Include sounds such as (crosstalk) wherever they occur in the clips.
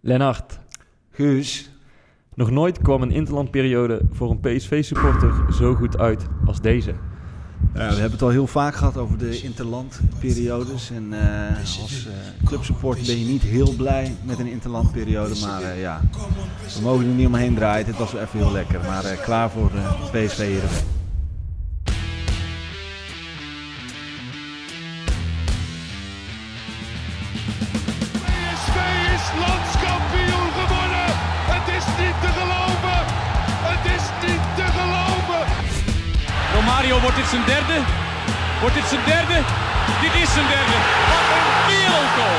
Lennart, Guus, nog nooit kwam een interlandperiode voor een PSV-supporter zo goed uit als deze. ja, we hebben het al heel vaak gehad over de interlandperiodes. En eh, als eh, clubsupport ben je niet heel blij met een interlandperiode. Maar eh, ja, we mogen er niet omheen draaien. Het was wel even heel lekker. Maar eh, klaar voor de PSV Heerenveen. Romario, wordt dit zijn derde? Wordt dit zijn derde? Dit is zijn derde. Wat een wereldgoal.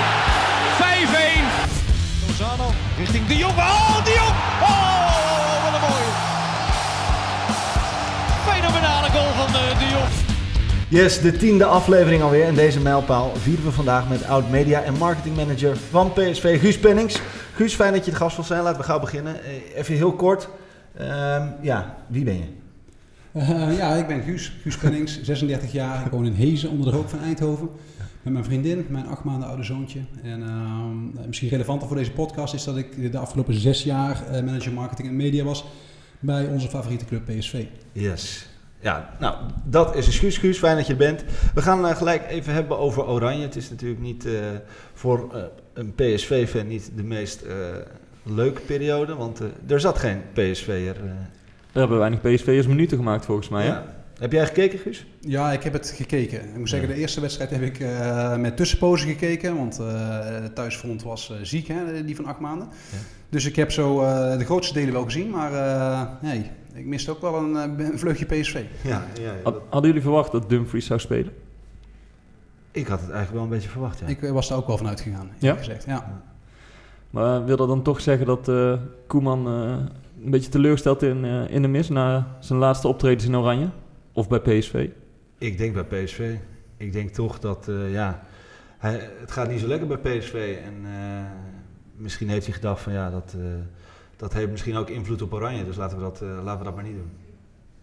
5-1. Lozano richting De Jong. Oh, De. Oh, wat een mooie. Fenomenale goal van de, de Jong. Yes, de tiende aflevering alweer. En deze mijlpaal vieren we vandaag met oud-media en marketingmanager van PSV, Guus Pennings. Guus, fijn dat je de gast wil zijn. Laten we gauw beginnen. Eh, Even heel kort. Ehm, ja, wie ben je? Eh, ja, ik ben Guus, Guus Pennings, 36 jaar. Ik woon in Hezen onder de rook van Eindhoven. Met mijn vriendin, mijn acht maanden oude zoontje. En ehm, misschien relevanter voor deze podcast is dat ik de afgelopen zes jaar eh, manager marketing en media was bij onze favoriete club PSV. Yes. Ja, nou, dat is een. Guus, fijn dat je er bent. We gaan eh, gelijk even hebben over Oranje. Het is natuurlijk niet voor een PSV-fan niet de meest leuke periode. Want er zat geen PSV'er. We hebben weinig PSV'ers minuten gemaakt volgens mij. Hè? ja. Heb jij gekeken, Guus? Ja, ik heb het gekeken. Ik moet zeggen, Ja. de eerste wedstrijd heb ik eh, met tussenpozen gekeken. Want eh het thuisfront was eh, ziek, hè, die van acht maanden. Ja. Dus ik heb zo eh, de grootste delen wel gezien. Maar eh, nee, ik miste ook wel een, een vleugje PSV. Ja, ja, ja. Had- Hadden jullie verwacht dat Dumfries zou spelen? ik had het eigenlijk wel een beetje verwacht. Ja. Ik was daar ook wel van uitgegaan, eerlijk Ja? gezegd. Ja. Maar wil dat dan toch zeggen dat eh, Koeman eh, een beetje teleurstelt in, eh, in de mis na zijn laatste optredens in Oranje? Of bij PSV? Ik denk bij PSV. Ik denk toch dat, eh, ja, hij, het gaat niet zo lekker bij PSV. En eh, misschien heeft hij gedacht van, ja, dat, eh, dat heeft misschien ook invloed op Oranje. Dus laten we dat, eh, laten we dat maar niet doen.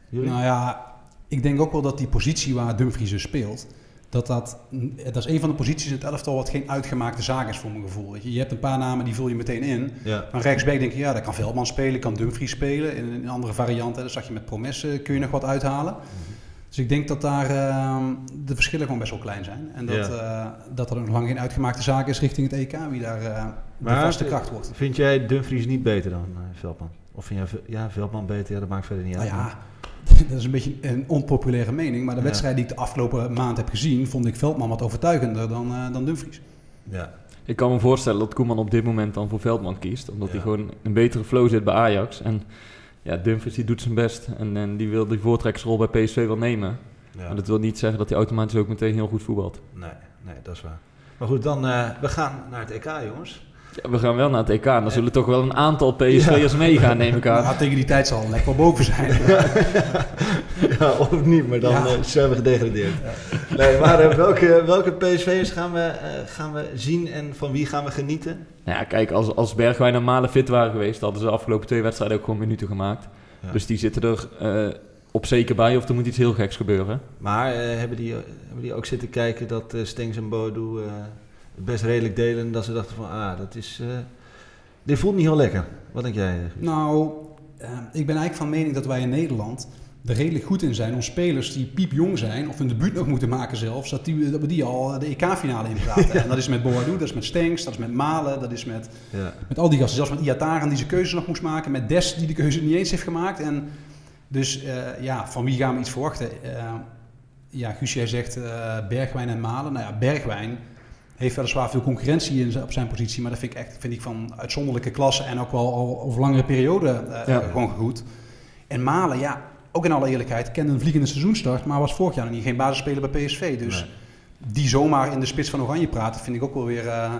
Jullie? Nou ja, ik denk ook wel dat die positie waar Dumfries dus speelt, dat dat, dat is een van de posities in het elftal wat geen uitgemaakte zaak is voor mijn gevoel. Weet je. je hebt een paar namen, die vul je meteen in. ja. Maar rechtsback denk je, ja, dat kan Veldman spelen, kan Dumfries spelen. In een andere variant, hè, dat zag je met Promes, eh, kun je nog wat uithalen. Dus ik denk dat daar ehm, de verschillen gewoon best wel klein zijn. En dat, eh, dat er nog lang geen uitgemaakte zaak is richting het EK, wie daar eh, de vaste eh, kracht wordt. Vind jij Dumfries niet beter dan eh, Veldman? Of vind jij ja, Veldman beter? Ja, dat maakt verder niet Nou uit. ja, (laughs) dat is een beetje een onpopulaire mening. Maar de Ja. wedstrijd die ik de afgelopen maand heb gezien, vond ik Veldman wat overtuigender dan, eh, dan Dumfries. Ja. Ik kan me voorstellen dat Koeman op dit moment dan voor Veldman kiest. Omdat Ja. hij gewoon een betere flow zit bij Ajax. En ja, Dumfries die doet zijn best. En, en die wil die voortrekkersrol bij PSV wel nemen. ja. Maar dat wil niet zeggen dat hij automatisch ook meteen heel goed voetbalt. Nee, nee, dat is waar. Maar goed, dan, eh, we gaan naar het EK, jongens. Ja, we gaan wel naar het EK. En dan zullen toch wel een aantal PSV'ers meegaan, neem ik aan. (laughs) Ja, tegen die tijd zal lekker wel boven zijn. (laughs) ja, of niet, maar dan Ja. eh, zijn we gedegradeerd. Nee, maar eh, welke, welke PSV'ers gaan we, eh, gaan we zien en van wie gaan we genieten? Nou ja, kijk, als, als Bergwijn en Malen fit waren geweest, hadden ze de afgelopen twee wedstrijden ook gewoon minuten gemaakt. Ja. Dus die zitten er eh, op zeker bij of er moet iets heel geks gebeuren. Maar eh, hebben, die, hebben die ook zitten kijken dat eh Stengs en Bodo eh, best redelijk delen en dat ze dachten van, ah, dat is... eh, dit voelt niet heel lekker. Wat denk jij? Guus? nou, eh, ik ben eigenlijk van mening dat wij in Nederland er redelijk goed in zijn om spelers die piepjong zijn, of een debuut nog moeten maken zelfs, dat, die, dat we die al de EK-finale inpraten. (laughs) En dat is met Boadu, dat is met Stenks, dat is met Malen, dat is met, Ja. met al die gasten. Zelfs met Iataren die zijn keuze nog moest maken, met Des die de keuze niet eens heeft gemaakt. En dus eh, ja, van wie gaan we iets verwachten? Eh, ja, Guus, jij zegt eh, Bergwijn en Malen. Nou ja, Bergwijn heeft weliswaar veel concurrentie in, op zijn positie, maar dat vind ik echt vind ik van uitzonderlijke klasse en ook wel al over langere periode eh, Ja. gewoon goed. En Malen, ja, ook in alle eerlijkheid, kende een vliegende seizoenstart, maar was vorig jaar nog niet geen basisspeler bij PSV. Dus Nee. die zomaar in de spits van Oranje praten, vind ik ook wel weer... eh,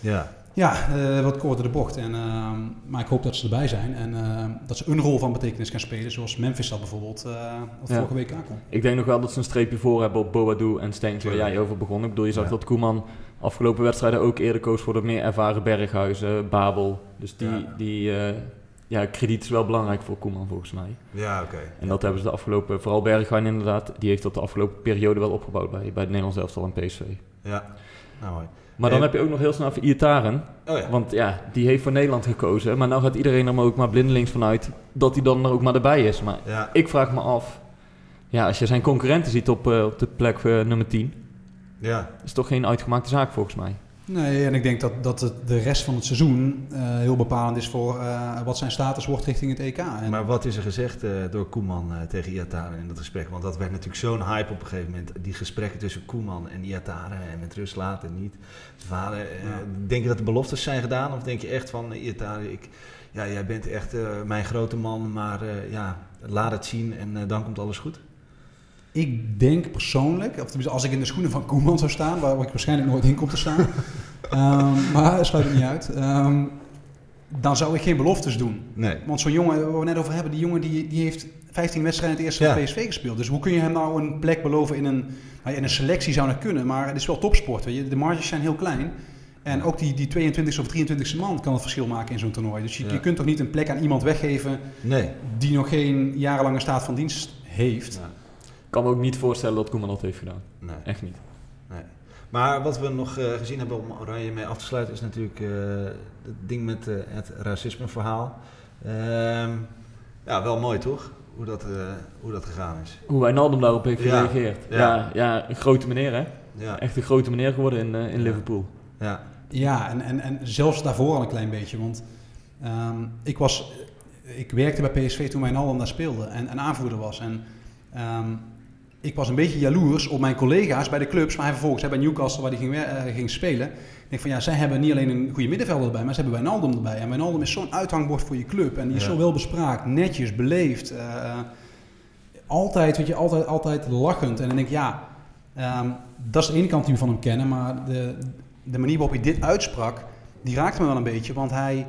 ja. Ja, eh, wat korter de bocht. En, uh, maar ik hoop dat ze erbij zijn en uh, dat ze een rol van betekenis kan spelen, zoals Memphis dat bijvoorbeeld uh, Ja. vorige week aankwam. Ik denk nog wel dat ze een streepje voor hebben op Boadu en Stenks, waar jij over begon. Ik bedoel, je zag Ja. dat Koeman afgelopen wedstrijden ook eerder koos voor de meer ervaren Berghuizen, Babel. Dus die, Ja. die eh, ja, krediet is wel belangrijk voor Koeman volgens mij. Ja, oké. En dat hebben ze de afgelopen, vooral Berghuis inderdaad, die heeft dat de afgelopen periode wel opgebouwd bij, bij het Nederlands elftal en PSV. Ja, nou mooi. Maar dan heb je ook nog heel snel voor Iataren. Oh ja. Want ja, die heeft voor Nederland gekozen. Maar nou gaat iedereen er maar ook maar blindelings vanuit dat hij dan er ook maar erbij is. Maar Ja, ik vraag me af, ja, als je zijn concurrenten ziet op, eh, op de plek eh, nummer 10, ja. is toch geen uitgemaakte zaak volgens mij. Nee, en ik denk dat, dat het de rest van het seizoen eh, heel bepalend is voor eh, wat zijn status wordt richting het EK. En, Maar wat is er gezegd eh, door Koeman eh, tegen Iataren in dat gesprek? Want dat werd natuurlijk zo'n hype op een gegeven moment. Die gesprekken tussen Koeman en Iataren en met rust laten niet. Vader, eh, Ja. Denk je dat de beloftes zijn gedaan? Of denk je echt van Iataren, ik, ja, jij bent echt eh, mijn grote man, maar eh, ja, laat het zien en dan komt alles goed? Ik denk persoonlijk, of tenminste als ik in de schoenen van Koeman zou staan, waar ik waarschijnlijk nooit in kom te staan, (laughs) ehm, maar sluit het niet uit, ehm, dan zou ik geen beloftes doen. Nee. Want zo'n jongen, waar we net over hebben, die jongen die, die heeft 15 wedstrijden in het eerste Ja. van PSV gespeeld. Dus hoe kun je hem nou een plek beloven in een, nou ja, in een selectie zou dat kunnen, maar het is wel topsport. Weet je. De marges zijn heel klein. En ook die, die 22e of 23e man kan het verschil maken in zo'n toernooi. Dus je, Ja. je kunt toch niet een plek aan iemand weggeven Nee. die nog geen jarenlange staat van dienst heeft. Ja. Ik kan me ook niet voorstellen dat Koeman dat heeft gedaan. nee. Echt niet. Nee. Maar wat we nog eh, gezien hebben om Oranje mee af te sluiten is natuurlijk eh, het ding met eh, het racismeverhaal. Ehm ja, wel mooi toch? Hoe dat, eh, hoe dat gegaan is. Hoe Wijnaldum daarop heeft gereageerd. Ja. Ja. Ja, een grote meneer hè. Ja, Echt een grote meneer geworden in, eh, in Ja. Liverpool. ja, Ja, en, en, en zelfs daarvoor al een klein beetje. Want ehm, ik, was, ik werkte bij PSV toen Wijnaldum daar speelde en, en aanvoerder was. En ehm, ik was een beetje jaloers op mijn collega's bij de clubs, maar hij vervolgens hè, bij Newcastle waar hij ging, eh, ging spelen. Ik denk van ja, zij hebben niet alleen een goede middenvelder erbij, maar ze hebben Wijnaldum erbij. En Wijnaldum is zo'n uithangbord voor je club en die is Ja. zo wel bespraakt, netjes, beleefd. eh, altijd, weet je, altijd, altijd lachend. En dan denk ik, ja, ehm, dat is de ene kant die we van hem kennen, maar de, de manier waarop hij dit uitsprak, die raakte me wel een beetje. Want hij,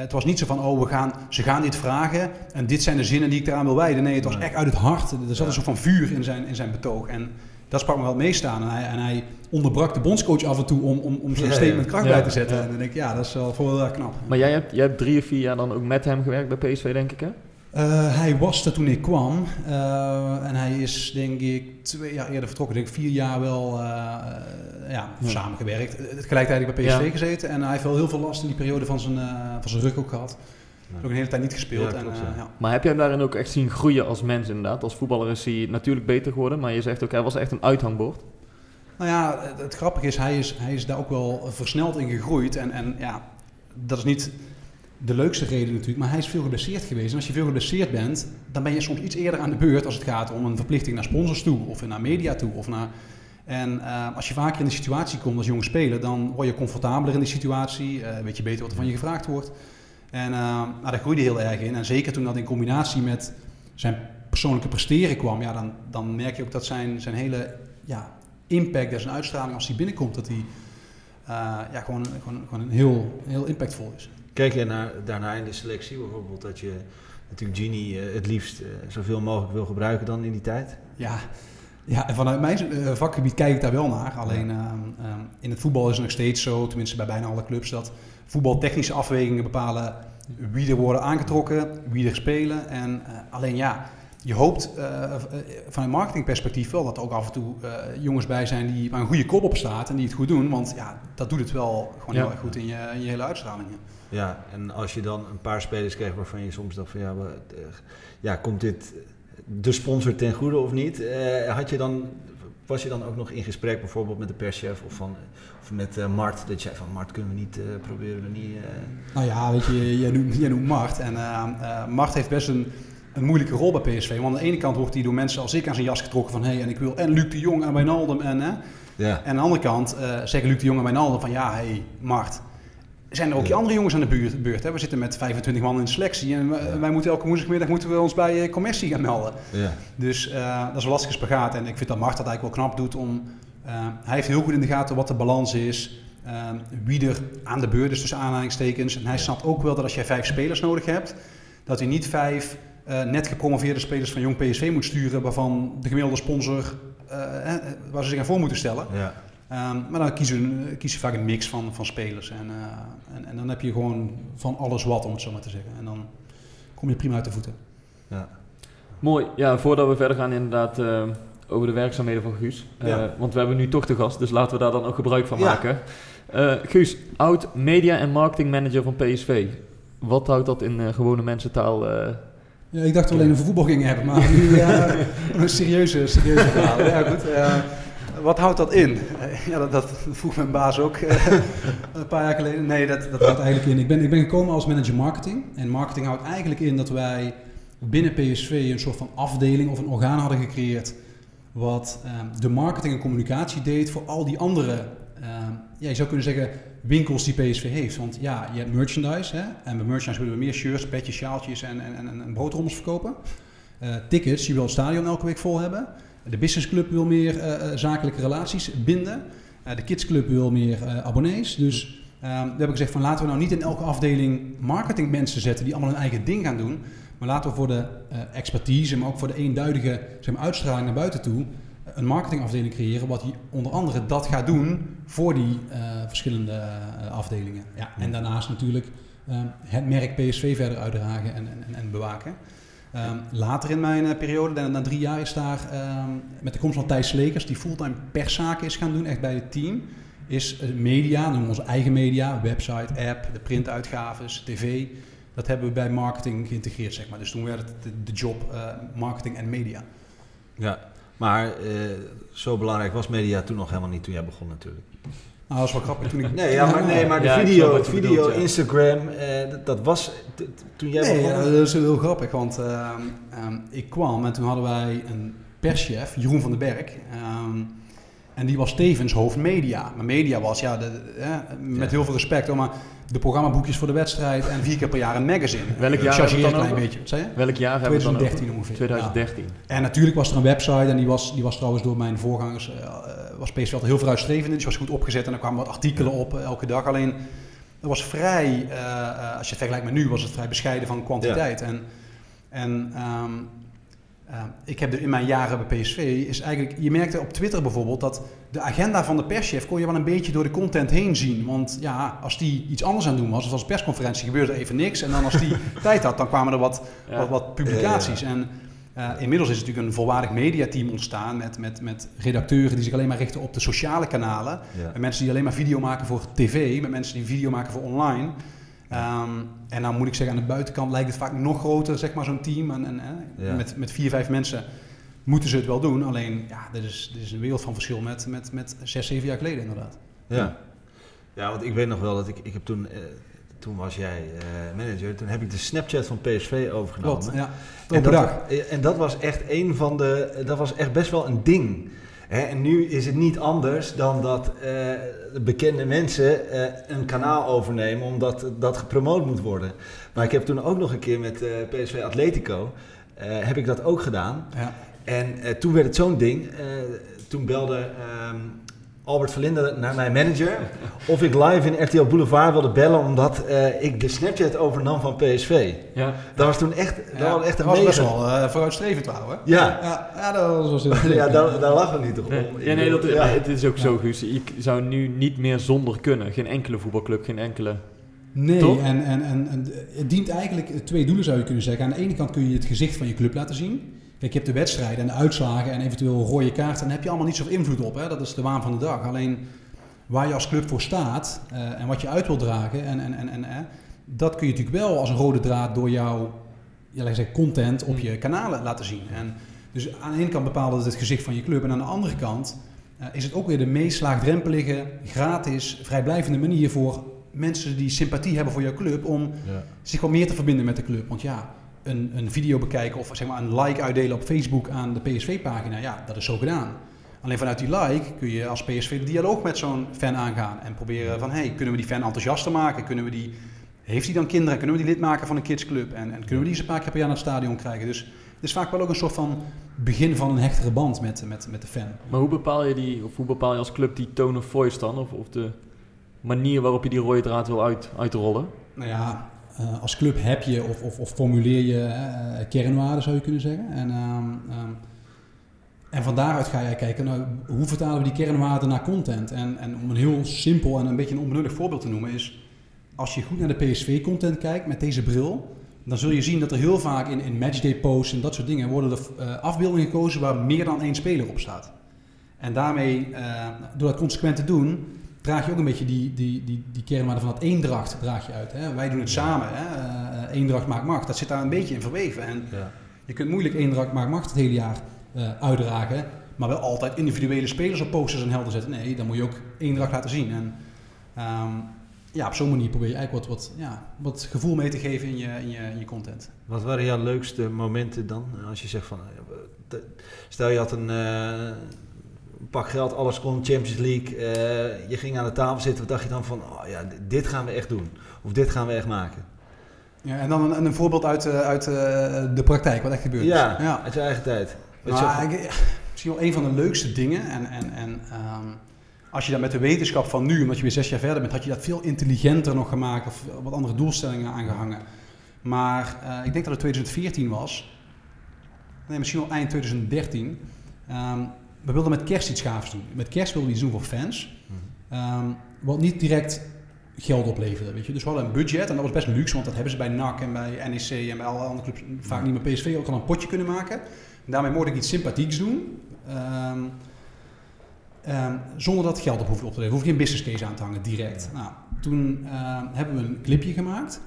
het was niet zo van, oh, we gaan, ze gaan dit vragen en dit zijn de zinnen die ik eraan wil wijden. Nee, het was Nee. echt uit het hart. Er zat Ja. een soort van vuur in zijn, in zijn betoog. En dat sprak me wel het meest aan. En hij, en hij onderbrak de bondscoach af en toe om, om, om zijn Ja, statement kracht Ja, bij te zetten. ja. En dan denk ik, ja, dat is wel voor wel erg knap. Maar jij hebt, jij hebt drie of vier jaar dan ook met hem gewerkt bij PSV denk ik hè? Eh, hij was er toen ik kwam. Eh, en hij is, denk ik, twee jaar eerder vertrokken. Denk ik vier jaar wel eh, eh, ja, Ja. samengewerkt. Tegelijkertijd bij PSV Ja. gezeten. En hij heeft wel heel veel last in die periode van zijn, van zijn rug ook gehad. Ook een hele tijd niet gespeeld. Ja, en, klopt, ja. ja. Maar heb jij hem daarin ook echt zien groeien als mens inderdaad? Als voetballer is hij natuurlijk beter geworden, maar je zegt ook hij was echt een uithangbord. Nou ja, het, het grappige is hij, is, hij is daar ook wel versneld in gegroeid. En, en ja, dat is niet de leukste reden natuurlijk, maar hij is veel geblesseerd geweest. En als je veel geblesseerd bent, dan ben je soms iets eerder aan de beurt als het gaat om een verplichting naar sponsors toe, of naar media toe, of naar... En eh, als je vaker in de situatie komt als jonge speler, dan word je comfortabeler in die situatie, eh, weet je beter wat er van je gevraagd wordt. En eh, nou, daar groeide heel erg in. En zeker toen dat in combinatie met zijn persoonlijke presteren kwam, ja, dan, dan merk je ook dat zijn, zijn hele ja, impact en zijn uitstraling als hij binnenkomt, dat hij ja, gewoon, gewoon, gewoon een heel, heel impactvol is. Kijk je naar, daarna in de selectie bijvoorbeeld dat je natuurlijk Genie eh, het liefst eh, zoveel mogelijk wil gebruiken dan in die tijd? Ja, ja en vanuit mijn eh, vakgebied kijk ik daar wel naar. Alleen ehm, ehm, in het voetbal is het nog steeds zo, tenminste bij bijna alle clubs, dat voetbaltechnische afwegingen bepalen wie er worden aangetrokken, wie er spelen. En alleen ja, je hoopt vanuit marketingperspectief wel dat er ook af en toe jongens bij zijn die waar een goede kop op staat en die het goed doen. Want ja, dat doet het wel gewoon Ja. heel erg goed in je, in je hele uitstraling. Ja. En als je dan een paar spelers krijgt waarvan je soms dacht van ja, eh, ja komt dit de sponsor ten goede of niet? Eh, had je dan, was je dan ook nog in gesprek bijvoorbeeld met de perschef of, van, of met eh, Mart? Dat je zei van Mart kunnen we niet, proberen we niet... Nou ja, weet je, jij noemt, jij noemt Mart. En Mart heeft best een, een moeilijke rol bij PSV. Want aan de ene kant wordt hij door mensen als ik aan zijn jas getrokken van... hé, hey, en ik wil en Luc de Jong en Wijnaldum en... Hè. ja. En aan de andere kant zeggen Luc de Jong en Wijnaldum van... ja, hé, hey, Mart, zijn er ook die andere jongens aan de buurt? beurt hè? We zitten met 25 man in de selectie... en wij, moeten elke woensdagmiddag moeten we ons bij eh, commercie gaan melden. ja. Dus eh, dat is een lastige spagaat. En ik vind dat Mart dat eigenlijk wel knap doet om... eh, hij heeft heel goed in de gaten wat de balans is. wie er aan de beurt is tussen aanhalingstekens. En hij snapt ook wel dat als jij vijf spelers nodig hebt, dat hij niet vijf net gepromoveerde spelers van Jong PSV moet sturen, waarvan de gemiddelde sponsor, waar ze zich aan voor moeten stellen. Ja. Ehm, maar dan kiezen, kiezen ze vaak een mix van, van spelers. En, eh, en, en dan heb je gewoon van alles wat, om het zo maar te zeggen. En dan kom je prima uit de voeten. Ja. Mooi. Ja, voordat we verder gaan inderdaad eh, over de werkzaamheden van Guus. Eh, Ja. Want we hebben nu toch de gast, dus laten we daar dan ook gebruik van Ja. maken. Eh, Guus, oud media en marketing manager van PSV. Wat houdt dat in eh, gewone mensentaal? eh Ja, ik dacht dat we alleen over voetbal gingen hebben, maar (laughs) nu ja, een serieuze, serieuze verhaal. Ja, goed. eh, wat houdt dat in? (laughs) Ja, dat, dat vroeg mijn baas ook eh, (laughs) een paar jaar geleden. Nee, dat, dat houdt eigenlijk in. Ik ben, ik ben gekomen als manager marketing. En marketing houdt eigenlijk in dat wij binnen PSV een soort van afdeling of een orgaan hadden gecreëerd. Wat eh, de marketing en communicatie deed voor al die andere, eh, ja, je zou kunnen zeggen, winkels die PSV heeft. Want ja, je hebt merchandise. Hè? En bij merchandise willen we meer shirts, petjes, sjaaltjes en, en, en, en broodrommels verkopen. Eh, tickets, je wil het stadion elke week vol hebben. De businessclub wil meer eh, eh, zakelijke relaties binden. Eh, de kidsclub wil meer abonnees. Dus eh, we hebben gezegd van laten we nou niet in elke afdeling marketingmensen zetten die allemaal hun eigen ding gaan doen. Maar laten we voor de expertise, maar ook voor de eenduidige zeg maar, uitstraling naar buiten toe, een marketingafdeling creëren wat die onder andere dat gaat doen voor die verschillende afdelingen. Ja, en daarnaast natuurlijk eh, het merk PSV verder uitdragen en, en, en bewaken. Ehm, later in mijn eh, periode, na, drie jaar, is daar ehm, met de komst van Thijs Slekers, die fulltime perszaken is gaan doen, echt bij het team, is eh, media, noemen onze eigen media, website, app, de printuitgaves, tv. Dat hebben we bij marketing geïntegreerd, zeg maar. Dus toen werd het de, job eh, marketing en media. ja. Maar zo belangrijk was media toen nog helemaal niet toen jij begon natuurlijk. Nou, dat is wel grappig. Toen ik, Nee, ja, maar, nee, maar de Ja, video, video bedoelt, ja. Instagram, eh, dat, dat was toen jij Nee, begon. ja, dat is heel grappig, want ehm, ehm, ik kwam en toen hadden wij een perschef, Jeroen van den Berg. ehm, en die was tevens hoofd media. Maar media was, ja, de, de- met Ja. heel veel respect, hoor, maar de programmaboekjes voor de wedstrijd en vier keer per jaar een magazine. Welk jaar hebben we een dan klein over? beetje. Wat zei je? welk jaar hebben we het dan 2013 over? ongeveer. 2013. Ja. En natuurlijk was er een website en die was, die was trouwens door mijn voorgangers, eh, was PSV altijd heel vooruitstrevend. Dus die was goed opgezet en er kwamen wat artikelen op eh, elke dag. Alleen, dat was vrij, als je het vergelijkt met nu, was het vrij bescheiden van kwantiteit. En, en ehm, eh, ik heb er in mijn jaren bij PSV, is eigenlijk, je merkte op Twitter bijvoorbeeld dat de agenda van de perschef kon je wel een beetje door de content heen zien. Want ja, als die iets anders aan het doen was, of als persconferentie, gebeurde er even niks. En dan als die (laughs) tijd had, dan kwamen er wat, Ja. wat, wat publicaties. En eh, inmiddels is er natuurlijk een volwaardig mediateam ontstaan met, met, met redacteuren die zich alleen maar richten op de sociale kanalen. Met mensen die alleen maar video maken voor tv, met mensen die video maken voor online. Ehm, en dan moet ik zeggen, aan de buitenkant lijkt het vaak nog groter, zeg maar, zo'n team. En, en, eh, met, met vier, vijf mensen moeten ze het wel doen. Alleen, ja, dit is, dit is een wereld van verschil met, met, met zes, zeven jaar geleden inderdaad. Ja. ja, want ik weet nog wel dat ik, ik heb toen, eh, toen was jij eh, manager, toen heb ik de Snapchat van PSV overgenomen. Klopt, ja. En dat, eh, en dat was echt een van de, dat was echt best wel een ding. Hè, en nu is het niet anders dan dat eh, bekende mensen eh, een kanaal overnemen omdat dat gepromoot moet worden. Maar ik heb toen ook nog een keer met eh, PSV Atletico, heb ik dat ook gedaan. Ja. En toen werd het zo'n ding. toen belde ehm, Albert Verlinde naar mijn manager of ik live in RTL Boulevard wilde bellen omdat eh, ik de Snapchat overnam van PSV. Ja. Dat was toen echt, dat Ja, was echt een was best wel eh, vooruitstrevend trouwen. Ja, Ja, ja, dat was wel ja daar, daar we niet op. Nee, om. ja, nee, dat, Ja. het is ook zo, Guus. Je zou nu niet meer zonder kunnen. Geen enkele voetbalclub, geen enkele... Nee, en, en, en het dient eigenlijk twee doelen zou je kunnen zeggen. Aan de ene kant kun je het gezicht van je club laten zien. Kijk, je hebt de wedstrijden en de uitslagen en eventueel rode kaarten. Daar heb je allemaal niet zoveel invloed op. Hè? Dat is de waan van de dag. Alleen waar je als club voor staat eh, en wat je uit wil dragen. En, en, en, en, dat kun je natuurlijk wel als een rode draad door jouw ja, zeggen, content op je kanalen laten zien. En dus aan de ene kant bepaalt het het gezicht van je club. En aan de andere kant eh, is het ook weer de meest laagdrempelige, gratis, vrijblijvende manier voor mensen die sympathie hebben voor jouw club om Ja. zich wat meer te verbinden met de club. Want ja, een, een video bekijken of zeg maar een like uitdelen op Facebook aan de PSV-pagina, ja, dat is zo gedaan. Alleen vanuit die like kun je als PSV de dialoog met zo'n fan aangaan en proberen van, hey, kunnen we die fan enthousiaster maken? Kunnen we die, heeft hij dan kinderen? Kunnen we die lid maken van een kidsclub? En, en kunnen we die eens een paar keer per jaar naar het stadion krijgen? Dus het is vaak wel ook een soort van begin van een hechtere band met, met, met de fan. Maar hoe bepaal je die, of hoe bepaal je als club die tone of voice dan? Of, of de, manier waarop je die rode draad wil uit, uitrollen? Nou ja, uh, als club heb je of, of, of formuleer je uh, kernwaarden, zou je kunnen zeggen. En, um, um, en van daaruit ga jij kijken, nou, hoe vertalen we die kernwaarden naar content? En, en om een heel simpel en een beetje een onbenullig voorbeeld te noemen is... als je goed naar de PSV-content kijkt met deze bril... dan zul je zien dat er heel vaak in, in matchday posts en dat soort dingen... worden er afbeeldingen gekozen waar meer dan één speler op staat. En daarmee, door dat consequent te doen draag je ook een beetje die, die, die, die kernwaarde van dat eendracht draag je uit. Hè? Wij doen het samen. Hè? Uh, eendracht maakt macht. Dat zit daar een beetje in verweven. En ja. je kunt moeilijk eendracht maakt macht het hele jaar uh, uitdragen. Maar wel altijd individuele spelers op posters en helden zetten. Nee, dan moet je ook eendracht laten zien. En um, ja, op zo'n manier probeer je eigenlijk wat, wat, ja, wat gevoel mee te geven in je, in, je, in je content. Wat waren jouw leukste momenten dan? Als je zegt van, stel je had een... Uh, pak geld, alles kon, Champions League. Uh, je ging aan de tafel zitten, wat dacht je dan van, oh ja, dit gaan we echt doen. Of dit gaan we echt maken. Ja, en dan een, een voorbeeld uit, uh, uit uh, de praktijk, wat echt gebeurt. Ja, ja. uit je eigen tijd. Nou, ik, misschien wel een van de leukste dingen. En, en, en um, als je dat met de wetenschap van nu, omdat je weer zes jaar verder bent, had je dat veel intelligenter nog gemaakt of wat andere doelstellingen aangehangen. Maar ik denk dat het 2014 was. Nee, misschien wel eind 2013. Um, we wilden met kerst iets gaafs doen. Met kerst wilden we iets doen voor fans. Um, wat niet direct geld opleverde. Weet je. Dus we hadden een budget en dat was best luxe, want dat hebben ze bij NAC en bij NEC en bij alle andere clubs vaak niet meer PSV ook al een potje kunnen maken. En daarmee mocht ik iets sympathieks doen. Um, um, zonder dat geld op hoefde op te leveren. Hoef je geen business case aan te hangen direct. Nou, toen uh, hebben we een clipje gemaakt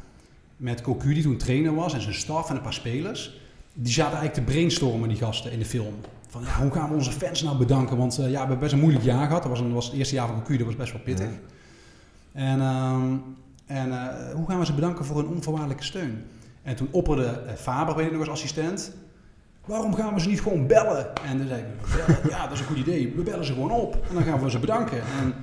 met Cocu die toen trainer was en zijn staf en een paar spelers. Die zaten eigenlijk te brainstormen, die gasten, in de film van ja, hoe gaan we onze fans nou bedanken? Want uh, ja, we hebben best een moeilijk jaar gehad. Dat was, een, was het eerste jaar van Cocu, dat was best wel pittig. Ja. En, um, en uh, hoe gaan we ze bedanken voor hun onvoorwaardelijke steun? En toen opperde uh, Faber, weet ik nog als assistent, waarom gaan we ze niet gewoon bellen? En dan zei ik, ja, dat is een goed idee. We bellen ze gewoon op en dan gaan we ze bedanken. En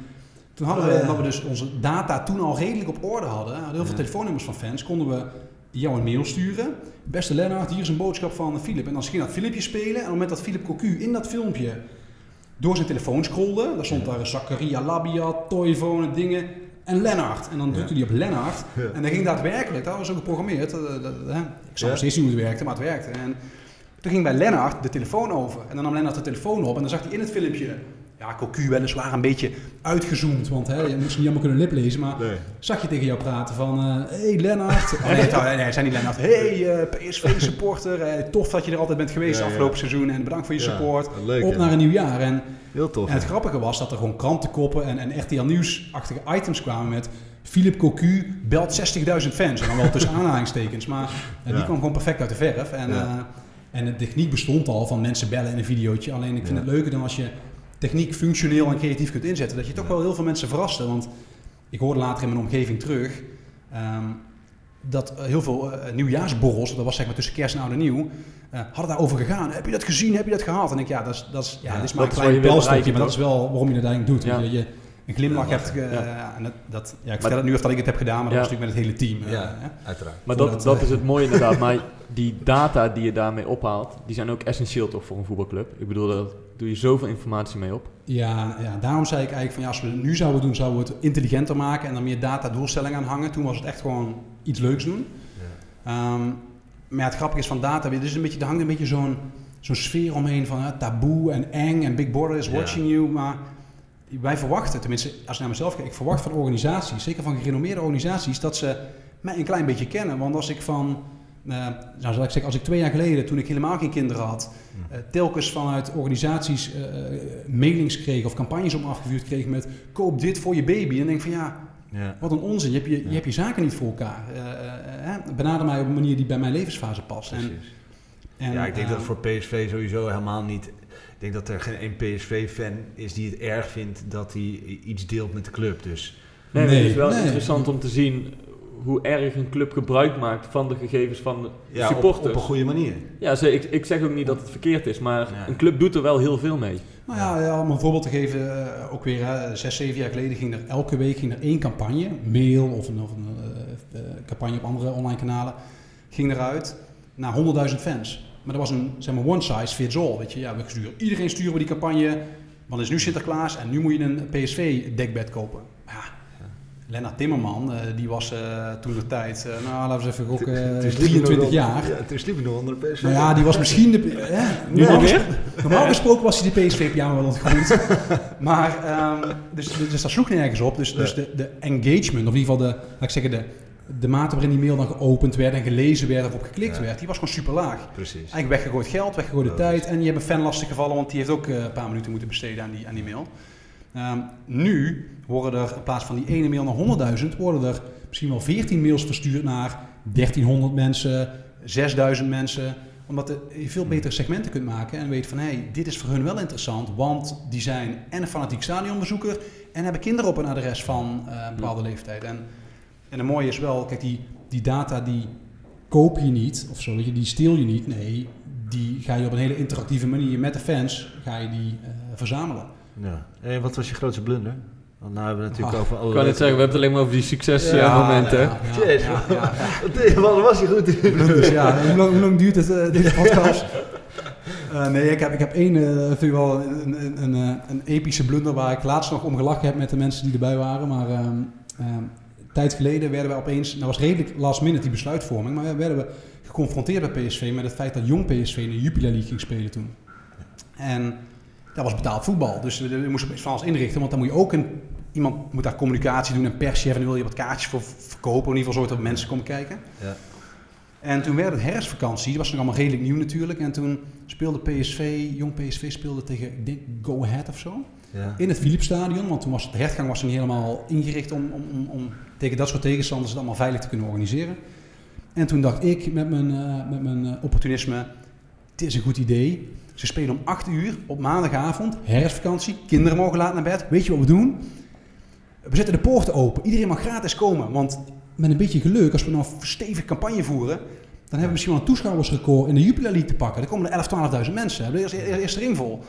toen hadden we, omdat we dus onze data toen al redelijk op orde hadden, hadden heel veel telefoonnummers van fans, konden we jou een mail sturen. Beste Lennart, hier is een boodschap van Philip. En dan ging dat filmpje spelen. En op het moment dat Philip Cocu in dat filmpje door zijn telefoon scrolde, daar stond daar Zakaria Labia, Toyphone, dingen. En Lennart. En dan drukte hij op Lennart. En dat ging daadwerkelijk, dat was ook geprogrammeerd. Dat, dat, dat, ik zou ja. steeds niet hoe het werkte, maar het werkte. En toen ging bij Lennart de telefoon over. En dan nam Lennart de telefoon op en dan zag hij in het filmpje ja, Cocu weliswaar een beetje uitgezoomd, want hè, je moest niet allemaal kunnen liplezen, maar nee. zag je tegen jou praten van, hé uh, hey, Lennart, (laughs) oh, nee, zei niet Lennart, hey uh, PSV-supporter, uh, tof dat je er altijd bent geweest ja, afgelopen ja. seizoen en bedankt voor je support, leuk, op naar een nieuw jaar. En, Heel tof. En het grappige was dat er gewoon krantenkoppen en, en RTL Nieuws-achtige items kwamen met Philip Cocu belt 60.000 fans, en dan wel tussen (laughs) aanhalingstekens, maar die kwam gewoon perfect uit de verf. En, en de techniek bestond al van mensen bellen in een videootje, alleen ik vind het leuker dan als je techniek functioneel en creatief kunt inzetten, dat je toch wel heel veel mensen verraste. Want ik hoorde later in mijn omgeving terug um, dat heel veel uh, nieuwjaarsborrels, dat was zeg maar tussen kerst en oud en nieuw, uh, hadden daarover gegaan. Heb je dat gezien? Heb je dat gehad? En ik ja, dat is, dat is, ja, ja, dit is maar een klein belstokje, maar dat is wel waarom je dat eigenlijk doet. Ja. Je, je een glimlach ja, hebt. Uh, ja. En dat, dat, ja, ik vertel het nu of dat ik het heb gedaan, maar dat was natuurlijk met het hele team. Ja, uiteraard. Maar dat, dat, dat is het mooie inderdaad. (laughs) maar die data die je daarmee ophaalt, die zijn ook essentieel toch voor een voetbalclub. Ik bedoel, daar doe je zoveel informatie mee op. Ja, ja, daarom zei ik eigenlijk van ja, als we het nu zouden doen, zouden we het intelligenter maken en dan meer data-doelstellingen aan hangen. Toen was het echt gewoon iets leuks doen. Ja. Um, maar het grappige is van data, er, is een beetje, er hangt een beetje zo'n zo'n sfeer omheen van uh, taboe en eng en Big Brother is watching you. Maar wij verwachten, tenminste als ik naar mezelf kijk, ik verwacht van organisaties, zeker van gerenommeerde organisaties, dat ze mij een klein beetje kennen. Want als ik van uh, nou, zal ik zeggen, als ik twee jaar geleden, toen ik helemaal geen kinderen had, uh, telkens vanuit organisaties uh, mailings kreeg of campagnes om afgevuurd kreeg met koop dit voor je baby. En dan denk ik van ja, ja. wat een onzin. Je hebt je, ja. je, hebt je zaken niet voor elkaar. benader mij op een manier die bij mijn levensfase past. En, en, ja, ik denk dat voor PSV sowieso helemaal niet. Ik denk dat er geen één PSV-fan is die het erg vindt dat hij iets deelt met de club. Dus. Nee, nee, het is wel nee. interessant om te zien hoe erg een club gebruik maakt van de gegevens van de ja, supporters. Op, op, een goede manier. Ja, ze, ik, ik zeg ook niet dat het verkeerd is, maar ja. een club doet er wel heel veel mee. Nou ja, ja om een voorbeeld te geven, uh, ook weer uh, zes, zeven jaar geleden ging er elke week ging er één campagne, mail of een, of een uh, campagne op andere online kanalen, ging eruit naar 100.000 fans. Maar dat was een zeg maar, one size fits all. Weet je, ja, we sturen, iedereen sturen we die campagne, want het is nu Sinterklaas en nu moet je een PSV dekbed kopen. Lennart Timmerman, eh, die was eh, toen de tijd, eh, nou laten we eens even gokken, Toen sliep hij nog 23 wel- jaar. Ja, toen sliep hij nog onder de PSV. Nou ja, die was misschien de... (laughs) Hè, normaal, weer? gesproken, normaal gesproken was hij de PSV-pyjama wel ontgroeid. (laughs) maar, ehm, dus, dus dat sloeg nergens op. Dus, dus de, de engagement, of in ieder geval de, laat ik zeggen, de, de mate waarin die mail dan geopend werd en gelezen werd of op geklikt Ja. werd, die was gewoon super laag. Precies. Eigenlijk weggegooid geld, weggegooide tijd. En je hebt een fan lastig gevallen, want die heeft ook een paar minuten moeten besteden aan die, aan die mail. Ehm, nu worden er in plaats van die ene mail naar 100.000, worden er misschien wel 14 mails verstuurd naar 1300 mensen, 6000 mensen. Omdat je veel betere segmenten kunt maken en weet van hé, hey, dit is voor hun wel interessant, want die zijn en een fanatiek stadionbezoeker en hebben kinderen op een adres van eh, een bepaalde leeftijd. En, en het mooie is wel, kijk, die, die data die koop je niet of zo, die steel je niet. Nee, die ga je op een hele interactieve manier met de fans ga je die eh, verzamelen. Ja. En wat was je grootste blunder? Want nou hebben we natuurlijk Ach, over Ik alle... kan het zeggen, we hebben het alleen maar over die succesmomenten. ja, ja, Jeez, ja, ja, ja. (laughs) Wat was je goed in? Blunders, ja. (laughs) Hoe lang, hoe lang duurt het, eh, deze podcast? (laughs) Eh, nee, ik heb, ik heb één, eh, vind ik wel een, een, een, eh, een epische blunder waar ik laatst nog om gelachen heb met de mensen die erbij waren. Maar ehm, ehm, tijd geleden werden we opeens, nou was redelijk last minute die besluitvorming, maar werden we geconfronteerd bij PSV met het feit dat jong PSV in de Jupiler League ging spelen toen. En dat was betaald voetbal, dus we, moesten van alles inrichten, want dan moet je ook een, iemand moet daar communicatie doen, een perschef, en dan wil je wat kaartjes voor verkopen, in ieder geval zorgen dat mensen komen kijken. Ja. En toen werd het herfstvakantie, dat was nog allemaal redelijk nieuw natuurlijk. En toen speelde PSV, jong PSV speelde tegen, ik denk, Go Ahead of zo. Ja. In het Philipsstadion, want toen was het, de hertgang was niet helemaal ingericht om, om, om, om tegen dat soort tegenstanders het allemaal veilig te kunnen organiseren. En toen dacht ik met mijn, eh, met mijn eh, opportunisme, het is een goed idee. Ze spelen om 8 uur op maandagavond, herfstvakantie, kinderen mogen laat naar bed. Weet je wat we doen? We zetten de poorten open, iedereen mag gratis komen. Want met een beetje geluk, als we nou een stevig campagne voeren, dan hebben we misschien wel een toeschouwersrecord in de Jupiler League te pakken. Dan komen er 11.000, 12.000 mensen. Hebben we de eerste, eerste ring vol.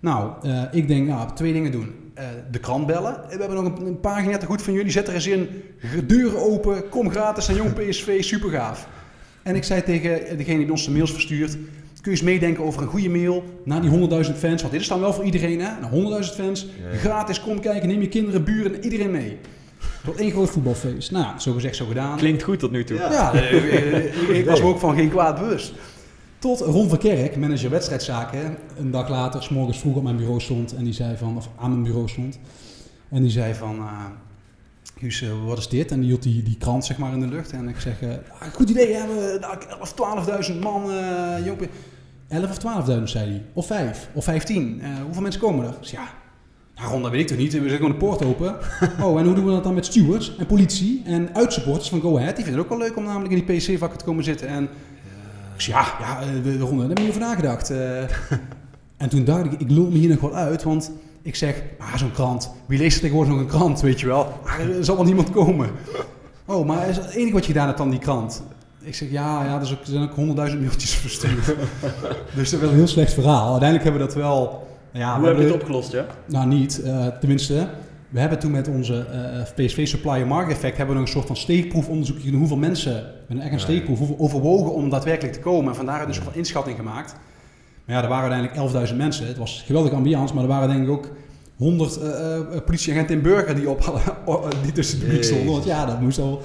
Nou, eh, ik denk, nou, twee dingen doen. Eh, de krant bellen. We hebben nog een, een pagina te goed van jullie. Zet er eens in. Deuren open. Kom gratis naar Jong PSV. Super gaaf. En ik zei tegen degene die ons de mails verstuurt. Kun je eens meedenken over een goede mail naar die 100.000 fans. Want dit is dan wel voor iedereen, hè? Naar 100.000 fans. Ja. Gratis, kom kijken. Neem je kinderen, buren, iedereen mee. Tot één groot voetbalfeest. Nou, zo gezegd, zo gedaan. Klinkt goed tot nu toe. Ja. Ja, ik, ik was me ook van geen kwaad bewust. Tot Ron Verkerk, manager wedstrijdzaken, een dag later, s morgens vroeg op mijn bureau stond en die zei van, of aan mijn bureau stond. En die zei van, eh Guus, eh, wat is dit? En die hield die, die krant zeg maar in de lucht. En ik zeg, eh, ah, goed idee, hebben we nou, 11, 12.000 man, eh jong, 11 of 12.000 zei hij. Of 5, of 15. Eh, hoeveel mensen komen er? Zeg, ja, ja, Ron, dat weet ik toch niet. We zetten gewoon de poort open. (laughs) Oh, en hoe doen we dat dan met stewards en politie en uitsupporters van Go Ahead? Die vinden het ook wel leuk om namelijk in die PC-vakken te komen zitten. En ik zei, ja, ja, de, de Ron, daar heb ik niet over nagedacht. (laughs) En toen dacht ik, ik lul me hier nog wel uit, want ik zeg, ah, zo'n krant. Wie leest er tegenwoordig nog een krant, weet je wel? Ah, er zal wel niemand komen. Oh, maar is het enige wat je gedaan hebt dan die krant? Ik zeg, ja, ja er zijn ook honderdduizend mailtjes (laughs) verstuurd. dus dat is wel een heel slecht verhaal. Uiteindelijk hebben we dat wel... Ja, Hoe we heb je hebben- het opgelost, ja? nou, niet. eh, tenminste, we hebben toen met onze eh, PSV Supplier Market Effect hebben we nog een soort van steekproefonderzoek gedaan. Hoeveel mensen, met een echt een steekproef, hoeveel overwogen om daadwerkelijk te komen. En vandaar dus een soort van inschatting gemaakt. Ja, er waren uiteindelijk 11.000 mensen. Het was geweldige ambiance, maar er waren denk ik ook 100 eh, eh, politieagenten in Burger die, op, (laughs) die tussen het publiek stonden. Want ja, dat moest al.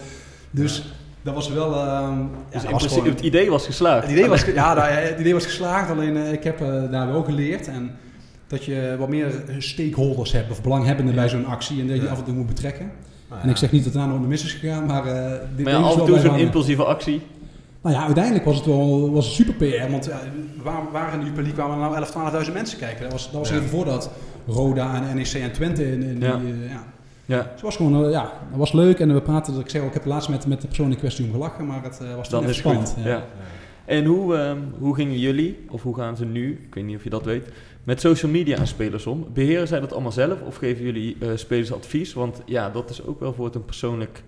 Dus dat was wel... Dus was principe, gewoon- het idee was geslaagd. het idee was, (laughs) ja, daar- het idee was geslaagd, alleen eh, ik heb eh, daar wel geleerd. En dat je wat meer stakeholders hebt of belanghebbenden bij zo'n actie en dat je die af en toe moet betrekken. Nou En ik zeg niet dat daar nog de mis is gegaan, maar eh dit Maar af en toe zo'n impulsieve actie. Nou ja, uiteindelijk was het wel was het super PR, want ja, waar, waar in de Jupiler kwamen nou 11, 12.000 mensen kijken. Dat was, dat was Ja. even voordat Roda en NEC en Twente in, in die, Ja. eh, ja. Ja, Dus het was gewoon, eh, ja, het was leuk en we praten, ik zeg ik heb laatst met, met de persoon in kwestie om gelachen, maar het eh, was dan het spannend. goed. ja. Ja. En hoe, ehm, hoe gingen jullie, of hoe gaan ze nu, ik weet niet of je dat weet, met social media aan spelers om? Beheren zij dat allemaal zelf of geven jullie spelers advies? Want ja, dat is ook wel voor het een persoonlijk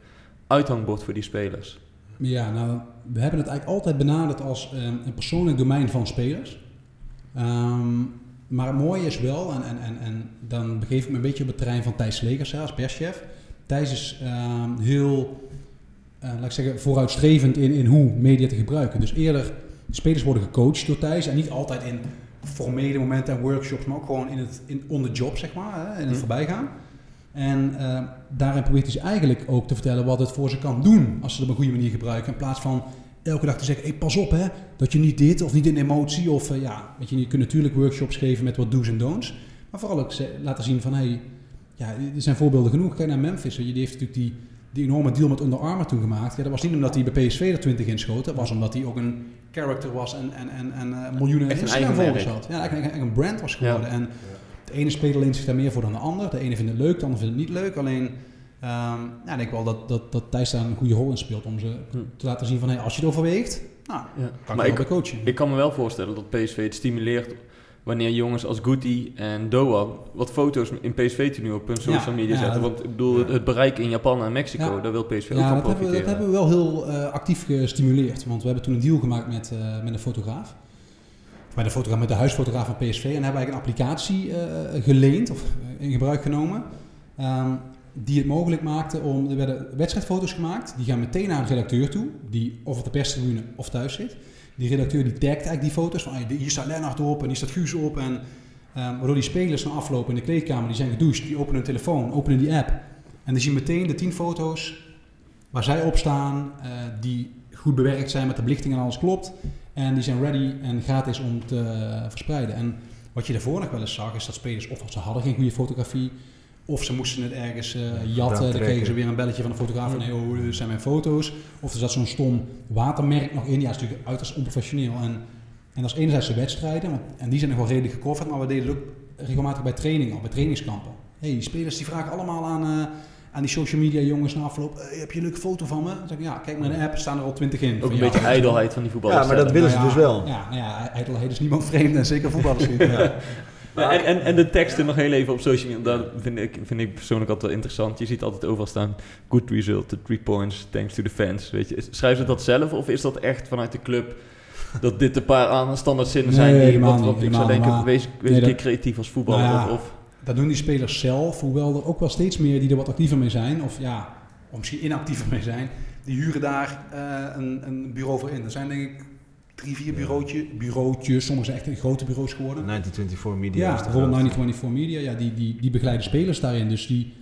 uithangbord voor die spelers. Ja, nou, we hebben het eigenlijk altijd benaderd als eh, een persoonlijk domein van spelers. Ehm, maar het mooie is wel, en, en, en, en dan begeef ik me een beetje op het terrein van Thijs Legers als perschef. Thijs is ehm, heel, eh, laat ik zeggen, vooruitstrevend in, in hoe media te gebruiken. Dus eerder, spelers worden gecoacht door Thijs en niet altijd in formele momenten en workshops, maar ook gewoon in het, in, on the job, zeg maar, hè, in het Hm. voorbijgaan. En eh, daarin probeert hij ze eigenlijk ook te vertellen wat het voor ze kan doen als ze het op een goede manier gebruiken. In plaats van elke dag te zeggen, hey, pas op hè, dat je niet dit of niet in emotie. Of uh, ja, weet je, je kunt natuurlijk workshops geven met wat do's en don'ts. Maar vooral ook laten zien van, hey, ja, er zijn voorbeelden genoeg. Kijk naar Memphis, die heeft natuurlijk die, die enorme deal met Under Armour toen gemaakt. Ja, dat was niet omdat hij bij PSV er 20 inschoten. Dat was omdat hij ook een character was en, en, en, en uh, miljoenen had. Ja, eigenlijk een brand was geworden. Ja. En de ene speler leent zich daar meer voor dan de ander. De ene vindt het leuk, de ander vindt het niet leuk. Alleen, um, ja, ik denk wel dat, dat, dat Thijs daar een goede rol in speelt om ze hm. te laten zien van, hey, als je het overweegt, nou, ja. kan maar ik, coachen. Ik kan me wel voorstellen dat PSV het stimuleert wanneer jongens als Guti en Doan wat foto's in PSV nu op hun social media zetten. Want ik bedoel, het bereik in Japan en Mexico, daar wil PSV ook van profiteren. Ja, dat hebben we wel heel uh, actief gestimuleerd. Want we hebben toen een deal gemaakt met, uh, met een fotograaf bij de, fotograaf, met de huisfotograaf van PSV. En hebben eigenlijk een applicatie uh, geleend of in gebruik genomen. Um, die het mogelijk maakte om. Er werden wedstrijdfoto's gemaakt. Die gaan meteen naar een redacteur toe. Die of op de perstribune of thuis zit. Die redacteur die tagt eigenlijk die foto's. Van hier staat Lennart op en hier staat Guus op. En, um, waardoor die spelers na aflopen in de kleedkamer. Die zijn gedoucht. Die openen hun telefoon, openen die app. En die zien meteen de tien foto's waar zij op staan. Die goed bewerkt zijn met de belichting en alles klopt. En die zijn ready en gratis om te verspreiden. En wat je daarvoor nog wel eens zag, is dat spelers of ze hadden geen goede fotografie, of ze moesten het ergens uh, jatten. Dan kregen ze weer een belletje van de fotograaf van, hey, oh, dit zijn mijn foto's. Of er zat zo'n stom watermerk nog in. Ja, dat is natuurlijk uiterst onprofessioneel. En, en dat is enerzijds de wedstrijden, en die zijn nog wel redelijk gecoverd, maar we deden het ook regelmatig bij trainingen, bij trainingskampen. hey, die spelers die vragen allemaal aan... Uh, aan die social media jongens na afloop, heb je een leuke foto van me? Dan zeg ik, ja, kijk maar in de app, staan er al twintig in. Ook een beetje ijdelheid van die voetballers. Ja, maar dat willen ze dus wel. Ja, nou ja, ijdelheid is niemand (laughs) vreemd en zeker voetballers niet. Ja. (laughs) En, en, en, de teksten nog heel even op social media, dat vind ik, vind ik persoonlijk altijd wel interessant. Je ziet altijd overal staan, good result, the three points, thanks to the fans. Weet je, schrijven ze dat zelf of is dat echt vanuit de club dat dit een paar aan standaard zinnen zijn nee, die wat, wat ik zou denken, wees, wees een keer creatief als voetballer nou of dat doen die spelers zelf, hoewel er ook wel steeds meer die er wat actiever mee zijn, of ja, of misschien inactiever mee zijn, die huren daar uh, een, een, bureau voor in. Er zijn denk ik drie, vier bureautje, bureautjes, sommige zijn echt grote bureaus geworden. 1924 Media. Ja, bijvoorbeeld 1924 Media, ja, die, die, die begeleiden spelers daarin. Dus die,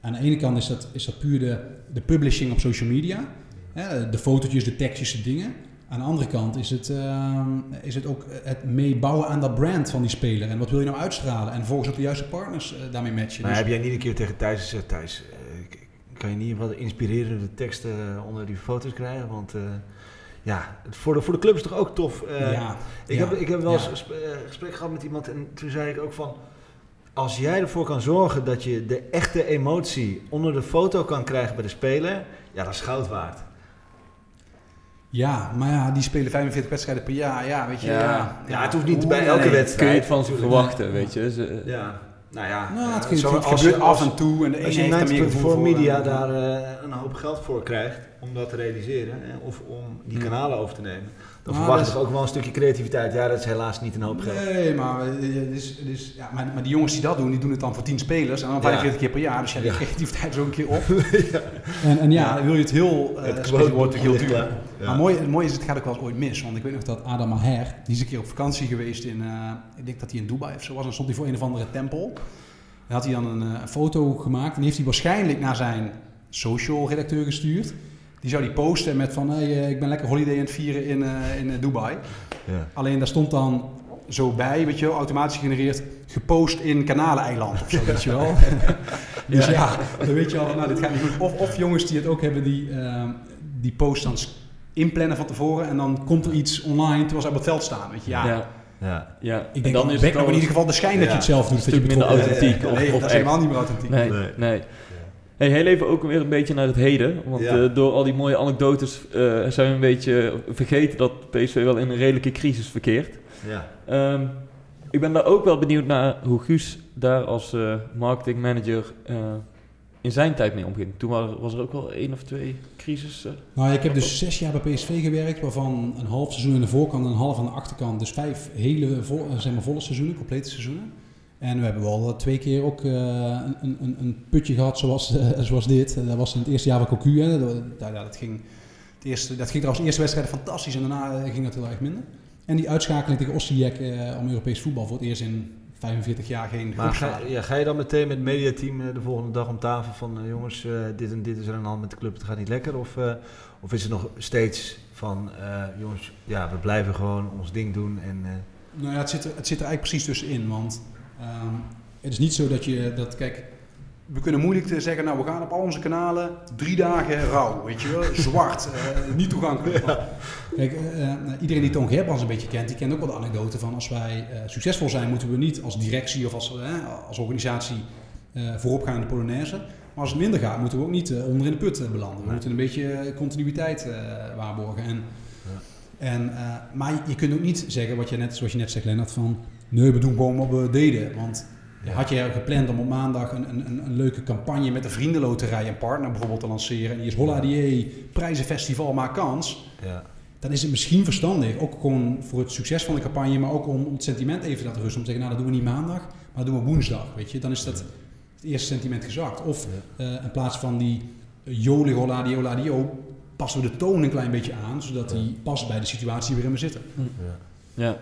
aan de ene kant is dat, is dat puur de, de publishing op social media, hè, de fotootjes, de tekstjes, de dingen. Aan de andere kant is het, uh, is het ook het meebouwen aan dat brand van die speler. En wat wil je nou uitstralen? En vervolgens ook de juiste partners uh, daarmee matchen. Maar dus heb jij niet een keer tegen Thijs gezegd, Thijs, uh, kan je niet wat inspirerende teksten onder die foto's krijgen? Want ja, voor de, voor de club is het toch ook tof? ja, ik, Heb, ik heb wel eens een gesprek gehad met iemand en toen zei ik ook van... Als jij ervoor kan zorgen dat je de echte emotie onder de foto kan krijgen bij de speler... Ja, dat is goud waard. Ja, maar ja, die spelen 45 wedstrijden per jaar. Ja, weet je. Ja, ja, het hoeft niet bij elke wedstrijd. Kun je het van ze verwachten, weet je. Ze, ja. Nou ja, nou, het, zo, het als gebeurt af en toe. En de als je voor media daar uh, een hoop geld voor krijgt om dat te realiseren, hè, of om die kanalen over te nemen, dan maar verwacht ik ook wel een stukje creativiteit. Ja, dat is helaas niet een hoop geld. Nee, maar, dus, dus, ja, maar, maar, die jongens die dat doen, die doen het dan voor 10 spelers en dan 45 keer per jaar. Dus ja, die creativiteit is ook een keer op. (laughs) ja. En, en ja, wil je het heel uh, het wordt heel duur. Maar mooi, het mooie is, het gaat ook wel eens ooit mis. Want ik weet nog dat Adam Maher, die is een keer op vakantie geweest in, uh, ik denk dat hij in Dubai of zo was. En stond hij voor een of andere tempel. En had hij dan een, een foto gemaakt. En die heeft hij waarschijnlijk naar zijn social redacteur gestuurd. Die zou die posten met van, hey, eh, ik ben lekker holiday aan het vieren in, uh, in Dubai. Ja. Alleen daar stond dan zo bij, weet je wel, automatisch gegenereerd, gepost in Kanaleiland of zo, weet je wel. (laughs) (laughs) dus ja. ja, dan weet je al, nou dit gaat niet goed. Of, of jongens die het ook hebben, die, uh, die post dan inplannen van tevoren en dan komt er iets online terwijl ze op het veld staan, weet je. Ja. ja. Ja. ja. Ik denk, dan is het in ieder geval de schijn dat je het zelf doet. Een stuk minder authentiek. Of, nee, of dat is helemaal niet meer authentiek. Nee, nee. nee. Hey, heel even ook weer een beetje naar het heden. Want uh, door al die mooie anekdotes uh, zijn we een beetje vergeten dat PSV wel in een redelijke crisis verkeert. Ja. Um, ik ben daar ook wel benieuwd naar hoe Guus daar als uh, marketingmanager in zijn tijd mee omging. Toen was er ook wel één of twee crisissen. Nou, ik heb dus zes jaar bij PSV gewerkt, waarvan een half seizoen aan de voorkant en een half aan de achterkant. Dus vijf hele vol, zeg maar, volle seizoenen, complete seizoenen. En we hebben wel twee keer ook een, een, een, putje gehad zoals, (laughs) zoals dit. Dat was in het eerste jaar van Cocu. Dat, dat, ging, het eerste, dat ging trouwens de eerste wedstrijd fantastisch en daarna ging dat heel erg minder. En die uitschakeling tegen Osijek om Europees voetbal voor het eerst in 45 jaar geen Maar ga, ja, ga je dan meteen met het mediateam eh, de volgende dag om tafel van eh, jongens, eh, dit en dit is er aan de hand met de club, het gaat niet lekker? Of, of is het nog steeds van jongens, ja, we blijven gewoon ons ding doen en Nou ja, het zit, er, het zit er eigenlijk precies tussenin. Want ehm, het is niet zo dat je dat, kijk, we kunnen moeilijk te zeggen, nou we gaan op al onze kanalen drie dagen rouw, weet je wel, zwart, eh, (laughs) niet toegankelijk. Kijk, eh, eh, iedereen die Toon Gerbrands een beetje kent, die kent ook wel de anekdote van als wij eh, succesvol zijn, moeten we niet als directie of als, eh, als organisatie eh, voorop gaan in de Polonaise. Maar als het minder gaat, moeten we ook niet eh, onder in de put eh, belanden. We Nee. moeten een beetje eh, continuïteit eh, waarborgen. En, en, eh, maar je kunt ook niet zeggen, wat je net, zoals je net zegt, Lennart, van nee, we doen gewoon wat we deden. Want Ja. had je gepland om op maandag een, een, een, leuke campagne met de vriendenloterij en partner bijvoorbeeld te lanceren. En die is Holla Die, prijzenfestival, maak kans. ja. Dan is het misschien verstandig, ook gewoon voor het succes van de campagne, maar ook om, om het sentiment even te laten rusten. Om te zeggen, nou dat doen we niet maandag, maar dat doen we woensdag. Weet je? Dan is dat het eerste sentiment gezakt. Of eh, in plaats van die jolig holla die holla die passen we de toon een klein beetje aan, zodat die past bij de situatie waarin we zitten. Ja,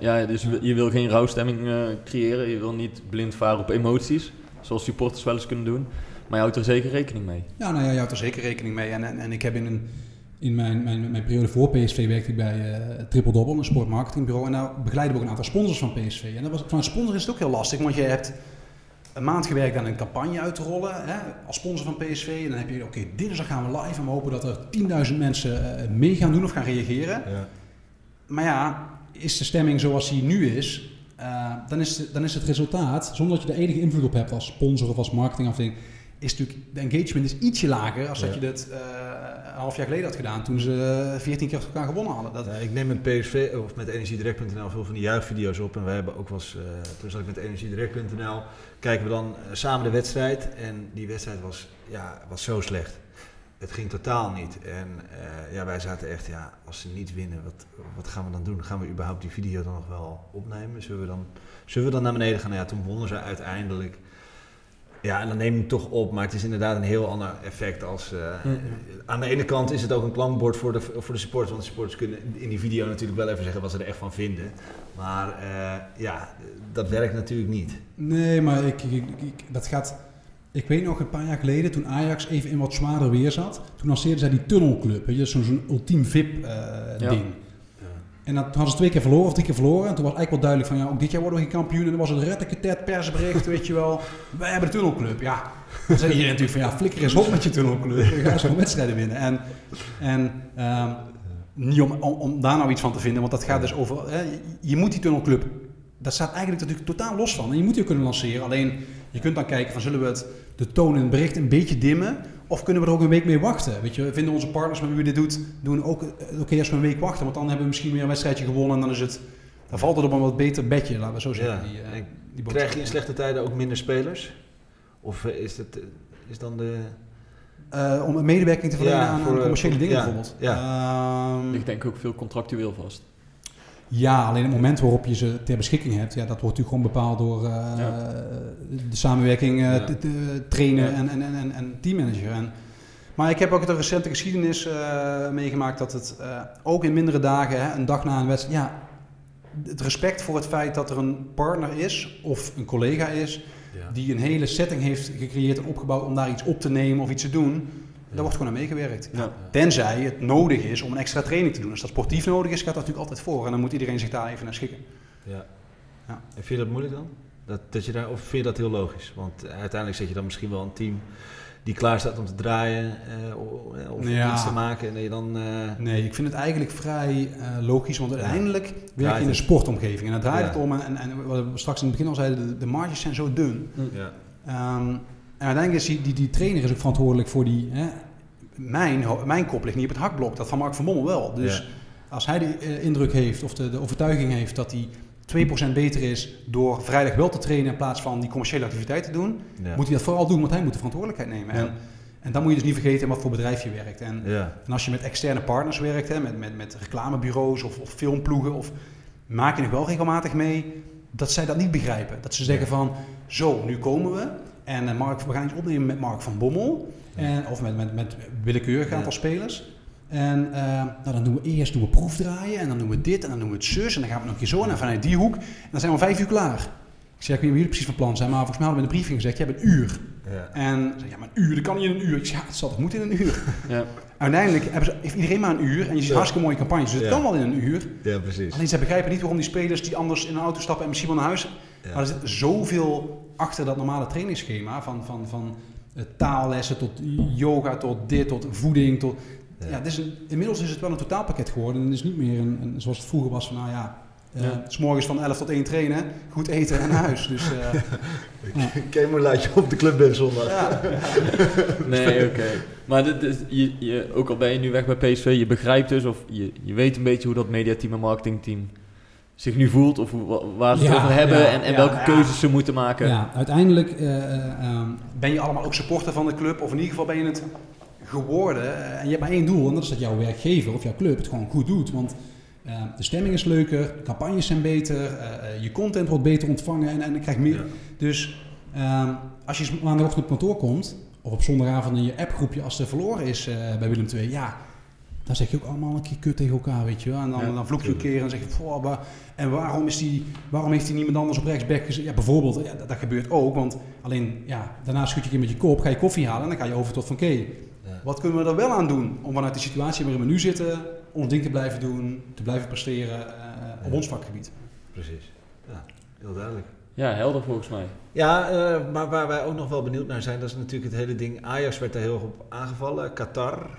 ja dus je- wil geen rouwstemming eh, creëren. Je wil niet blind varen op emoties, zoals supporters wel eens kunnen doen. Maar je houdt er zeker rekening mee. Ja, nou ja, je houdt er zeker rekening mee. En, en, en ik heb in, een, in mijn, mijn, mijn periode voor PSV werkte ik bij eh Triple Double, een sportmarketingbureau. En daar begeleiden we ook een aantal sponsors van PSV. En dat was, van een sponsor is het ook heel lastig, want je hebt een maand gewerkt aan een campagne uit te rollen hè, als sponsor van PSV. En dan heb je, oké, dinsdag gaan we live en we hopen dat er 10.000 mensen eh, mee gaan doen of gaan reageren. Ja. Maar ja, is de stemming zoals die nu is, eh, dan, is de- dan is het resultaat, zonder dat je er enige invloed op hebt als sponsor of als marketingafdeling, is natuurlijk de engagement is ietsje lager als dat je dat eh, een half jaar geleden had gedaan toen ze eh, 14 keer achter elkaar gewonnen hadden. Dat, Ja, ik neem met PSV of met energiedirect.nl veel van die juichvideo's op. En wij hebben ook wel eens, eh, toen zat ik met energiedirect.nl, kijken we dan eh, samen de wedstrijd. En die wedstrijd was, ja, was zo slecht. Het ging totaal niet. En eh, ja, wij zaten echt, ja, als ze niet winnen, wat, wat gaan we dan doen? Gaan we überhaupt die video dan nog wel opnemen? Zullen we dan, zullen we dan naar beneden gaan? Nou ja, toen wonnen ze uiteindelijk. Ja, en dan neem je het toch op, maar het is inderdaad een heel ander effect als... eh. Aan de ene kant is het ook een klankbord voor de, voor de supporters, want de supporters kunnen in die video natuurlijk wel even zeggen wat ze er echt van vinden. Maar eh, ja, dat werkt natuurlijk niet. nee, maar ik, ik, ik- ik- dat gaat... Ik weet nog een paar jaar geleden, toen Ajax even in wat zwaarder weer zat, toen lanceerden zij die tunnelclub, weet je, zo'n zo'n ultiem VIP-ding. En dat hadden ze twee keer verloren of drie keer verloren. En toen was eigenlijk wel duidelijk van ja, ook dit jaar worden we geen kampioen. En dan was het retteketet persbericht, (laughs) weet je wel. Wij hebben de tunnelclub. Ja, dan zei iedereen natuurlijk van ja, flikker eens op met je tunnelclub. Ga eens gewoon wedstrijden winnen. En, en ehm, niet om, om, om daar nou iets van te vinden, want dat gaat dus over... Hè, je moet die tunnelclub, dat staat eigenlijk natuurlijk totaal los van. En je moet die ook kunnen lanceren. Alleen, je kunt dan kijken van zullen we het, de toon in het bericht een beetje dimmen... Of kunnen we er ook een week mee wachten? Weet je, vinden onze partners met wie we dit doen, doen ook eh, oké als we een week wachten, want dan hebben we misschien weer een wedstrijdje gewonnen en dan is het, dan valt het op een wat beter bedje, laten we zo zeggen. Ja. Die, eh, die. Krijg je in slechte tijden ook minder spelers? Of eh, is, het, is dan de... Eh, om een medewerking te verlenen Ja, aan, voor, aan commerciële dingen ja, bijvoorbeeld. ja. Ehm, Ik denk ook veel contractueel vast. Ja, alleen het moment waarop je ze ter beschikking hebt, ja, dat wordt natuurlijk gewoon bepaald door eh, Ja. de samenwerking, eh, Ja. Ja. en, en, en, teammanager. En, maar ik heb ook de recente geschiedenis eh, meegemaakt dat het ook in mindere dagen, hè, een dag na een wedstrijd, ja, het respect voor het feit dat er een partner is of een collega is die een hele setting heeft gecreëerd en opgebouwd om daar iets op te nemen of iets te doen, daar wordt gewoon aan meegewerkt. Ja. Tenzij het nodig is om een extra training te doen. Als dat sportief nodig is, gaat dat natuurlijk altijd voor. En dan moet iedereen zich daar even naar schikken. Ja. Ja. En vind je dat moeilijk dan? Dat, dat je daar, of vind je dat heel logisch? Want uiteindelijk zet je dan misschien wel een team die klaar staat om te draaien eh, o- of Ja. iets te maken. En dat je dan... eh, Nee, ik vind het eigenlijk vrij eh, logisch, want uiteindelijk werk je in een sportomgeving. En daar draait Ja. het om. En, en wat we straks in het begin al zeiden, de, de marges zijn zo dun. ja. En uiteindelijk is die, die, die trainer is ook verantwoordelijk voor die... Hè, mijn, mijn kop ligt niet op het hakblok, dat van Mark van Bommel wel. Dus Ja. als hij de eh, indruk heeft of de, de overtuiging heeft dat hij 2% beter is door vrijdag wel te trainen in plaats van die commerciële activiteit te doen, Ja. moet hij dat vooral doen, want hij moet de verantwoordelijkheid nemen. Ja. En, en dan moet je dus niet vergeten in wat voor bedrijf je werkt. En, Ja. en als je met externe partners werkt, hè, met, met, met reclamebureaus of, of filmploegen, of, maak je nog wel regelmatig mee dat zij dat niet begrijpen. Dat ze zeggen van, zo, nu komen we en eh, Mark, we gaan iets opnemen met Mark van Bommel, en, of met, met, met willekeurig aantal spelers. En eh, nou, dan doen we eerst doen we proefdraaien en dan doen we dit en dan doen we het zus en dan gaan we nog een keer zo en vanuit die hoek en dan zijn we vijf uur klaar. Ik zeg, ik weet niet jullie precies van plan zijn, maar volgens mij hadden we in de briefing gezegd, je hebt een uur. Ja. En ze zei, ja, maar een uur, dat kan niet in een uur. Ik zeg, ja, het zal toch moeten in een uur. (laughs) Ja. Uiteindelijk hebben ze, heeft iedereen maar een uur en je ziet Ja. hartstikke mooie campagnes, dus het kan wel in een uur. ja, precies. Alleen ze begrijpen niet waarom die spelers die anders in een auto stappen en misschien wel naar huis. Maar er zit zoveel achter dat normale trainingsschema. Van, van, van eh, taallessen tot yoga, tot dit, tot voeding. Tot, Ja. ja. is een, inmiddels is het wel een totaalpakket geworden. En het is niet meer een, een- zoals het vroeger was van nou ja, eh, Ja. s morgens van 11 tot 1 trainen, goed eten en naar huis. Dus eh, (laughs) Kijk laat je op de club bent zondag. ja, (laughs) Nee, oké. Maar dit is, je, je, ook al ben je nu weg bij PSV, je begrijpt dus of je, je weet een beetje hoe dat mediateam en marketingteam zich nu voelt. Of hoe, waar ze het Ja, over hebben ja, en, en ja, welke ja. keuzes ze moeten maken. ja, uiteindelijk eh, eh, ehm, ben je allemaal ook supporter van de club. Of in ieder geval ben je het geworden. Eh, en je hebt maar één doel en dat is dat jouw werkgever of jouw club het gewoon goed doet. Want de stemming is leuker, de campagnes zijn beter, je content wordt beter ontvangen en, en je krijgt meer. Ja. Dus ehm, als je maandagochtend op kantoor komt, of op zondagavond in je appgroepje als er verloren is eh, bij Willem II, ja, dan zeg je ook allemaal een keer kut tegen elkaar, weet je wel. En dan, Ja, dan vloek je een keer en zeg je, "Goh, maar- en waarom, is die, waarom heeft hij niemand anders op rechtsback gezet? Ja, bijvoorbeeld, ja, dat, dat gebeurt ook, want alleen, ja, daarna schud je een keer met je kop, ga je koffie halen en dan ga je over tot van, oké, wat kunnen we er wel aan doen om vanuit de situatie waarin we nu zitten, ons ding te blijven doen, te blijven presteren eh, op Ja. ons vakgebied. Precies. Ja, heel duidelijk. Ja, helder volgens mij. Ja, eh, maar waar wij ook nog wel benieuwd naar zijn, dat is natuurlijk het hele ding. Ajax werd daar heel erg op aangevallen, Qatar.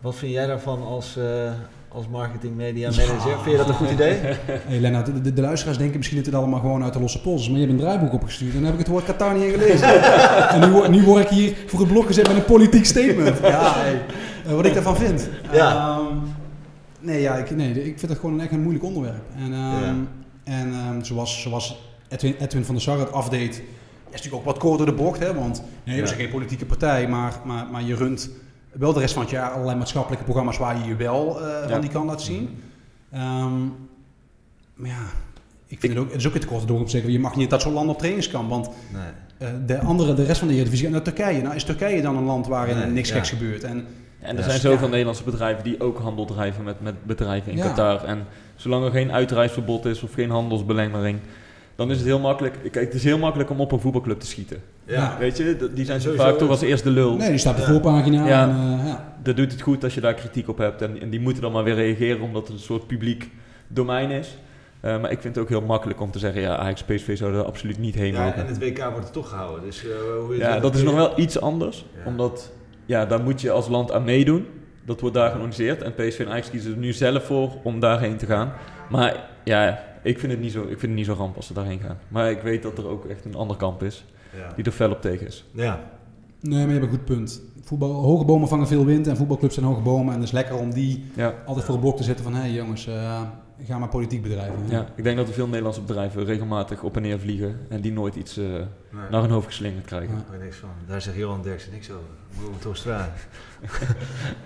Wat vind jij daarvan als, eh, als marketing media manager? Ja. Vind je dat een goed idee? (laughs) Hey Lennart, de, de, de luisteraars denken misschien dat dit allemaal gewoon uit de losse pols is, maar je hebt een draaiboek opgestuurd en dan heb ik het woord Qatar niet in gelezen. (laughs) en nu, word- nu word ik hier voor het blok gezet met een politiek statement. Ja, hey, eh, wat ik daarvan vind. Ja. Ehm, nee, ja, ik, nee, ik vind het gewoon een echt een moeilijk onderwerp. En, ehm, Ja. en ehm, zoals, zoals Edwin, Edwin van der Sar het afdeed, is natuurlijk ook wat kort door de bocht, hè, want nee, we zijn geen politieke partij, maar, maar, maar je runt wel de rest van het jaar allerlei maatschappelijke programma's waar je je wel eh, Ja. van die kant laat zien. Ehm, maar ja, ik vind het ook, het is ook het korte door om te zeggen, je mag niet dat soort landen op trainingskamp. Want Nee. eh, de andere, de rest van de Eredivisie, naar Turkije. Nou is Turkije dan een land waarin Nee, niks ja. geks gebeurt. En En er Ja, zijn ja. zoveel Nederlandse bedrijven die ook handel drijven met, met bedrijven in Ja. Qatar. En zolang er geen uitreisverbod is of geen handelsbelemmering, dan is het heel makkelijk. Kijk, het is heel makkelijk om op een voetbalclub te schieten. Ja. Weet je, die zijn zo Sowieso. vaak toch als eerste lul. nee, die staat op de Ja. voorpagina. Ja. En, eh, ja. Dat doet het goed als je daar kritiek op hebt. En, en die moeten dan maar weer reageren omdat het een soort publiek domein is. Eh, maar ik vind het ook heel makkelijk om te zeggen, ja, Ajax PSV zouden er absoluut niet heen Ja, mogen. en het WK wordt er toch gehouden. Dus, eh, hoe Ja, dat is nog wel iets anders. Ja. Omdat, ja, daar moet je als land aan meedoen. Dat wordt daar georganiseerd. En PSV en Ajax kiezen er nu zelf voor om daarheen te gaan. Maar ja, ik vind het niet zo, ik vind het niet zo ramp als ze daarheen gaan. Maar ik weet dat er ook echt een ander kamp is. Die er fel op tegen is. ja. Nee, maar je hebt een goed punt. Voetbal, hoge bomen vangen veel wind en voetbalclubs zijn hoge bomen. En het is lekker om die Ja, altijd voor het blok te zetten van... hé hey jongens, eh, ga maar politiek bedrijven. ja, ik denk dat er veel Nederlandse bedrijven regelmatig op en neer vliegen. En die nooit iets eh, Nee. naar hun hoofd geslingerd krijgen. Ja. Ik weet niks van. Daar zegt Johan Derksen niks over. Moeten we toch stralen.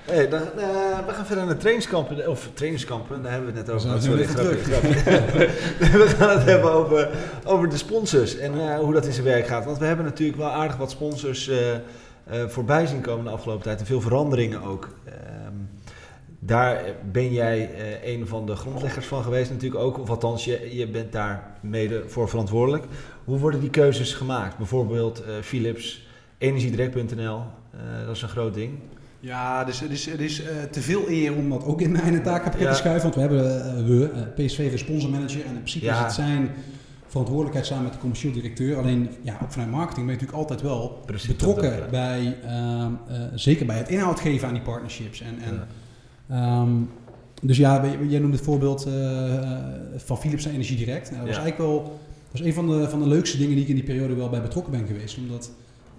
hey, dan, eh, we gaan verder naar trainingskampen. Of trainingskampen, daar hebben we het net over. Grapje, grapje. (laughs) we gaan het hebben over, over de sponsors en eh, hoe dat in zijn werk gaat. Want we hebben natuurlijk wel aardig wat sponsors eh, eh, voorbij zien komen de afgelopen tijd. En veel veranderingen ook. Daar ben jij eh, een van de grondleggers van geweest natuurlijk ook. Of althans, je, je bent daar mede voor verantwoordelijk. Hoe worden die keuzes gemaakt? Bijvoorbeeld eh, Philips, energiedirect.nl, eh, dat is een groot ding. Ja, dus het is, het is te veel eer om dat ook in mijn takenpakket Ja. te schuiven. Want we hebben we, eh, PSV de sponsormanager. En in principe Ja. is het zijn verantwoordelijkheid samen met de commercieel directeur. Alleen, ja, ook vanuit marketing ben je natuurlijk altijd wel Precies, betrokken dat ook, ja. bij, ehm, eh, zeker bij het inhoud geven aan die partnerships. En, en, ehm, dus ja, jij noemde het voorbeeld eh, van Philips naar Energie Direct. Nou, dat was Ja. eigenlijk wel dat was een van de, van de leukste dingen die ik in die periode wel bij betrokken ben geweest. Omdat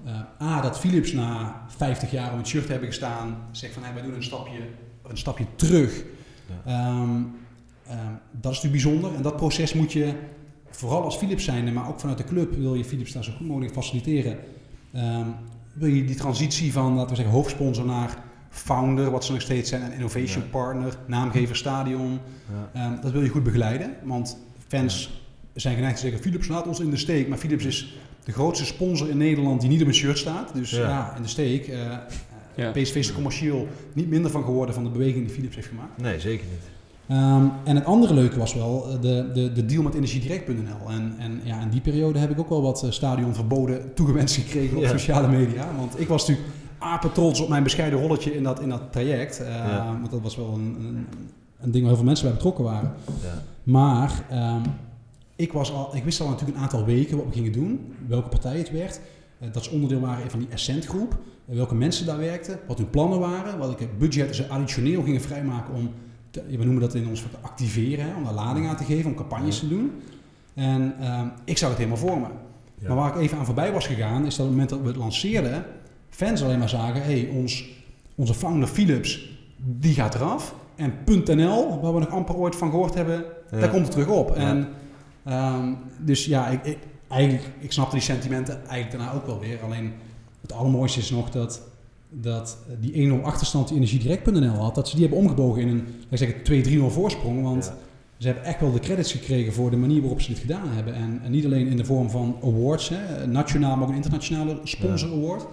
eh, A, dat Philips na 50 jaar om het shirt te hebben gestaan, zegt van hey, wij doen een stapje, een stapje terug. Ja. Ehm, ehm, dat is natuurlijk bijzonder. En dat proces moet je, vooral als Philips zijnde, maar ook vanuit de club, wil je Philips daar zo goed mogelijk faciliteren. Wil je die transitie van, laten we zeggen, hoofdsponsor naar founder, wat ze nog steeds zijn, en innovation Ja. partner, naamgever stadion. Ja. Ehm, dat wil je goed begeleiden, want fans zijn geneigd te zeggen, Philips laat ons in de steek. Maar Philips is de grootste sponsor in Nederland die niet op een shirt staat. Dus Ja. ja, in de steek. Eh, Ja. PSV is er commercieel niet minder van geworden van de beweging die Philips heeft gemaakt. Nee, zeker niet. Ehm, en het andere leuke was wel eh, de, de, de deal met energiedirect.nl. En, en ja, in die periode heb ik ook wel wat eh, stadionverboden toegewenst gekregen op Ja. sociale media. Want ik was natuurlijk apen trots op mijn bescheiden rolletje in dat, in dat traject. Eh, Ja. Want dat was wel een, een, een ding waar heel veel mensen bij betrokken waren. Ja. Maar ehm, ik, was al, ik wist al natuurlijk een aantal weken wat we gingen doen, welke partij het werd. eh, dat ze onderdeel waren van die Ascent groep, welke mensen daar werkten, wat hun plannen waren, welke budgetten ze additioneel gingen vrijmaken om, te, we noemen dat in ons te activeren, hè, om daar lading aan te geven, om campagnes te doen. En ehm, ik zag het helemaal voor me. Maar waar ik even aan voorbij was gegaan, is dat op het moment dat we het lanceerden, fans alleen maar zagen, hey, ons, onze founder Philips, die gaat eraf. En .nl, waar we nog amper ooit van gehoord hebben, Ja. daar komt het terug op. Ja. En, ehm, dus ja, ik, ik, eigenlijk, ik snapte die sentimenten eigenlijk daarna ook wel weer. Alleen het allermooiste is nog dat, dat die 1-0 achterstand die energiedirect.nl had, dat ze die hebben omgebogen in een laat ik zeggen, 2-3-0 voorsprong. Want Ja. ze hebben echt wel de credits gekregen voor de manier waarop ze dit gedaan hebben. En, en niet alleen in de vorm van awards, hè, nationaal, maar ook een internationale sponsor award.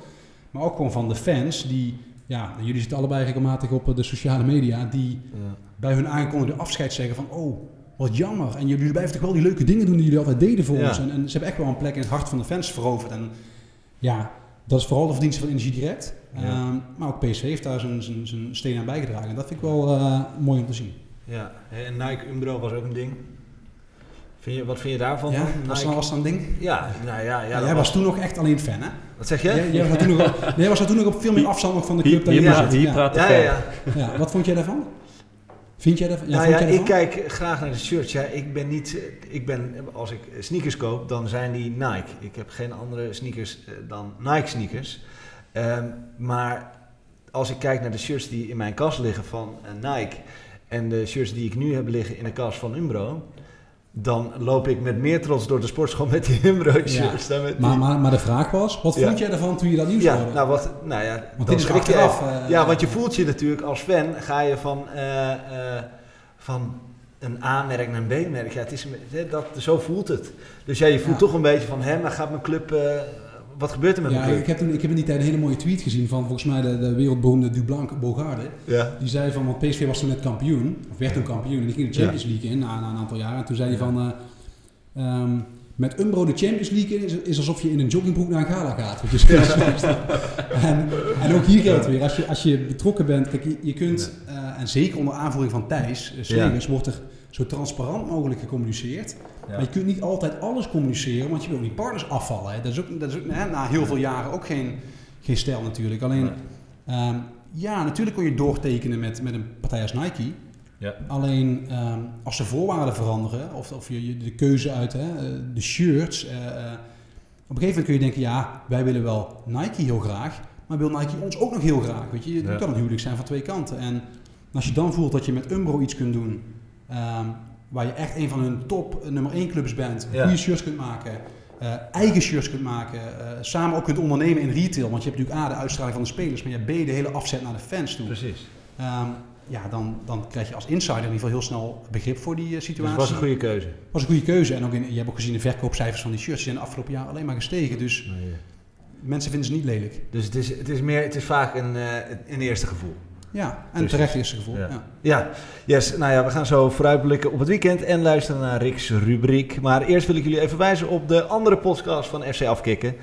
Maar ook gewoon van de fans die, ja, jullie zitten allebei regelmatig op eh, de sociale media, die Ja. bij hun aangekondigde afscheid zeggen van, oh, wat jammer. En jullie blijven toch wel die leuke dingen doen die jullie altijd deden voor Ja. ons. En, en ze hebben echt wel een plek in het hart van de fans veroverd. En ja, dat is vooral de verdienste van Energie Direct. Ja. Ehm, maar ook PSV heeft daar zijn, zijn, zijn steen aan bijgedragen. En dat vind ik wel eh, mooi om te zien. Ja, en Nike Umbro was ook een ding. Vind je, wat vind je daarvan? Ja, was, Nike? dat, was dat een ding? Ja, nou ja, ja. Ja, jij was toen nog echt alleen fan, hè? Wat zeg je? Jij, jij was toen nog, (laughs) jij was toen nog op veel meer afstand nog van de club dan hier, je zit. hier ja. praat de ja, fan. ja, ja. Ja, wat vond jij daarvan? Vind jij daarvan? Ja, nou ja, jij ik kijk graag naar de shirts. Ja, ik ben niet, eh, ik ben, als ik sneakers koop, dan zijn die Nike. Ik heb geen andere sneakers eh, dan Nike sneakers. Ehm, maar als ik kijk naar de shirts die in mijn kast liggen van eh, Nike en de shirts die ik nu heb liggen in de kast van Umbro, dan loop ik met meer trots door de sportschool met die Umbro shirts. dan met Maar, maar, maar de vraag was, wat Ja. vond jij ervan toen je dat nieuws ja, hoorde? nou, wat, nou ja, Want dit is je eh, Ja, want je voelt je natuurlijk als fan, ga je van, eh, eh, van een A-merk naar een B-merk. Ja, het is, dat, zo voelt het. Dus ja, je voelt Ja. toch een beetje van, hè, maar gaat mijn club, wat gebeurt er met Ja, mijn ik heb, toen, ik heb in die tijd een hele mooie tweet gezien van volgens mij de, de wereldberoemde Dublanc Bogarde. Ja. Die zei van, want PSV was toen net kampioen, of werd toen kampioen, en die ging de Champions League in na, na een aantal jaar. En toen zei hij van, eh, ehm, met Umbro de Champions League in is, is alsof je in een joggingbroek naar een gala gaat. (laughs) En, en ook hier geldt weer, als je, als je betrokken bent, kijk, je, je kunt, eh, en zeker onder aanvoering van Thijs, uh, Slegers, wordt er zo transparant mogelijk gecommuniceerd. Maar je kunt niet altijd alles communiceren, want je wil die partners afvallen. Hè. Dat is ook, dat is ook hè, na heel veel jaren ook geen, geen stijl natuurlijk. Alleen, Nee. ehm, ja, natuurlijk kun je doortekenen met, met een partij als Nike. Ja. Alleen ehm, als de voorwaarden veranderen, of, of je, de keuze uit hè, eh, de shirts. eh, eh, op een gegeven moment kun je denken, ja, wij willen wel Nike heel graag, maar wil Nike ons ook nog heel graag. Weet je, het Ja. kan een huwelijk zijn van twee kanten. En als je dan voelt dat je met Umbro iets kunt doen, ehm, waar je echt een van hun top nummer 1 clubs bent, Ja. goede shirts kunt maken, eigen shirts kunt maken, samen ook kunt ondernemen in retail, want je hebt natuurlijk A, de uitstraling van de spelers, maar je hebt B, de hele afzet naar de fans toe. Precies. Ehm, ja, dan, dan krijg je als insider in ieder geval heel snel begrip voor die eh, Dus situatie. het was een goede keuze. Was een goede keuze. En ook in, je hebt ook gezien de verkoopcijfers van die shirts. Die zijn de afgelopen jaar alleen maar gestegen. Dus mensen vinden ze niet lelijk. Dus het is, het is, meer, het is vaak een, eh, een eerste gevoel. Ja, en Precies. terecht eerste gevoel. Ja. Ja. Ja, yes. Nou ja, we gaan zo vooruitblikken op het weekend en luisteren naar Rick's rubriek. Maar eerst wil ik jullie even wijzen op de andere podcast van FC Afkikken.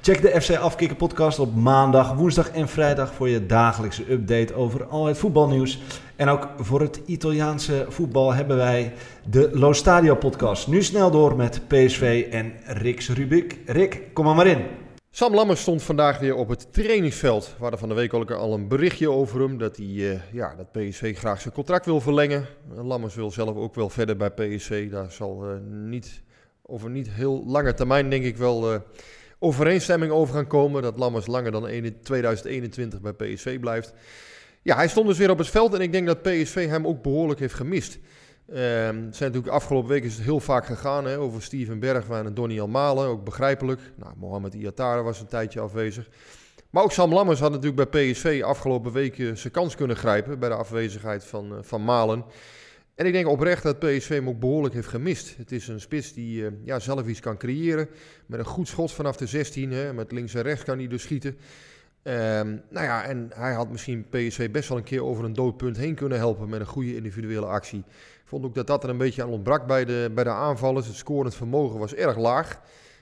Check de FC Afkikken podcast op maandag, woensdag en vrijdag voor je dagelijkse update over al het voetbalnieuws. En ook voor het Italiaanse voetbal hebben wij de Lo Stadio podcast. Nu snel door met PSV en Rick's rubriek. Rick, kom maar maar in. Sam Lammers stond vandaag weer op het trainingsveld. We hadden van de week al een berichtje over hem dat, hij, eh, ja, dat PSV graag zijn contract wil verlengen. Eh, Lammers wil zelf ook wel verder bij PSV. Daar zal eh, niet, over niet heel lange termijn denk ik wel overeenstemming over gaan komen. Dat Lammers langer dan ene- 2021 bij PSV blijft. Ja, hij stond dus weer op het veld en ik denk dat PSV hem ook behoorlijk heeft gemist. Ehm, zijn natuurlijk afgelopen week is het heel vaak gegaan hè, over Steven Bergwijn en Donny Almalen, ook begrijpelijk. Nou, Mohamed Iatara was een tijdje afwezig. Maar ook Sam Lammers had natuurlijk bij PSV afgelopen week eh, zijn kans kunnen grijpen bij de afwezigheid van, eh, van Malen. En ik denk oprecht dat PSV hem ook behoorlijk heeft gemist. Het is een spits die eh, ja, zelf iets kan creëren. Met een goed schot vanaf de 16. Hè, met links en rechts kan hij dus schieten. Ehm, nou ja, en hij had misschien PSV best wel een keer over een doodpunt heen kunnen helpen met een goede individuele actie. Vond ook dat dat er een beetje aan ontbrak bij de, bij de aanvallers. Het scorend vermogen was erg laag.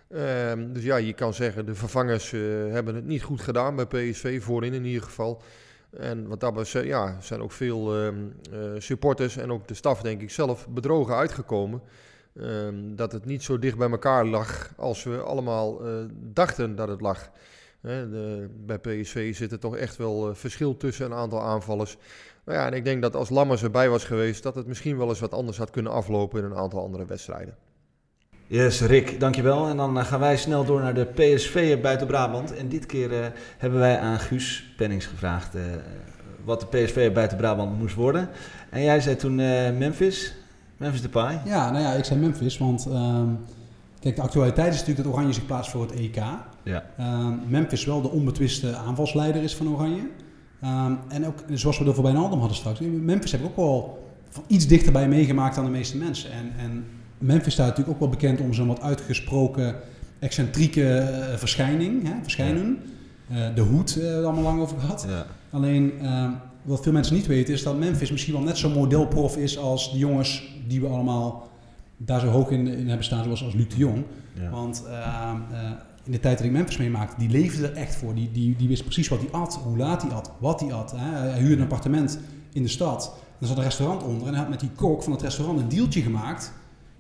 Ehm, dus ja, je kan zeggen, de vervangers eh, hebben het niet goed gedaan bij PSV, voorin in ieder geval. En wat dat betreft ja, zijn ook veel ehm, eh, supporters en ook de staf, denk ik zelf, bedrogen uitgekomen. Ehm, dat het niet zo dicht bij elkaar lag als we allemaal eh, dachten dat het lag. De, bij PSV zit er toch echt wel verschil tussen een aantal aanvallers. Nou ja, en ik denk dat als Lammers erbij was geweest, dat het misschien wel eens wat anders had kunnen aflopen in een aantal andere wedstrijden. Yes, Rick, dankjewel. En dan eh, gaan wij snel door naar de PSV buiten Brabant. En dit keer uh, hebben wij aan Guus Pennings gevraagd uh, wat de PSV buiten Brabant moest worden. En jij zei toen Memphis, Memphis Depay. Ja, nou ja, ik zei Memphis, want uh, kijk, de actualiteit is natuurlijk dat Oranje zich plaatst voor het EK. Ja. Uh, Memphis wel de onbetwiste aanvalsleider is van Oranje. Ehm, en ook, zoals we er voorbij een Aldum hadden straks, Memphis heb ik ook wel van iets dichterbij meegemaakt dan de meeste mensen. En, en Memphis staat natuurlijk ook wel bekend om zo'n wat uitgesproken excentrieke uh, verschijning, hè, verschijnen. Uh, de hoed, uh, daar allemaal lang over gehad. Ja. Alleen, wat veel mensen niet weten, is dat Memphis misschien wel net zo'n modelprof is als de jongens die we allemaal daar zo hoog in, in hebben staan, zoals als Luc de Jong. Ja. Want in de tijd dat ik Memphis meemaakte, die leefde er echt voor. Die, die, die wist precies wat hij at, hoe laat hij at, wat hij at. Hè. Hij huurde een appartement in de stad. Er zat een restaurant onder en hij had met die kok van het restaurant een deeltje gemaakt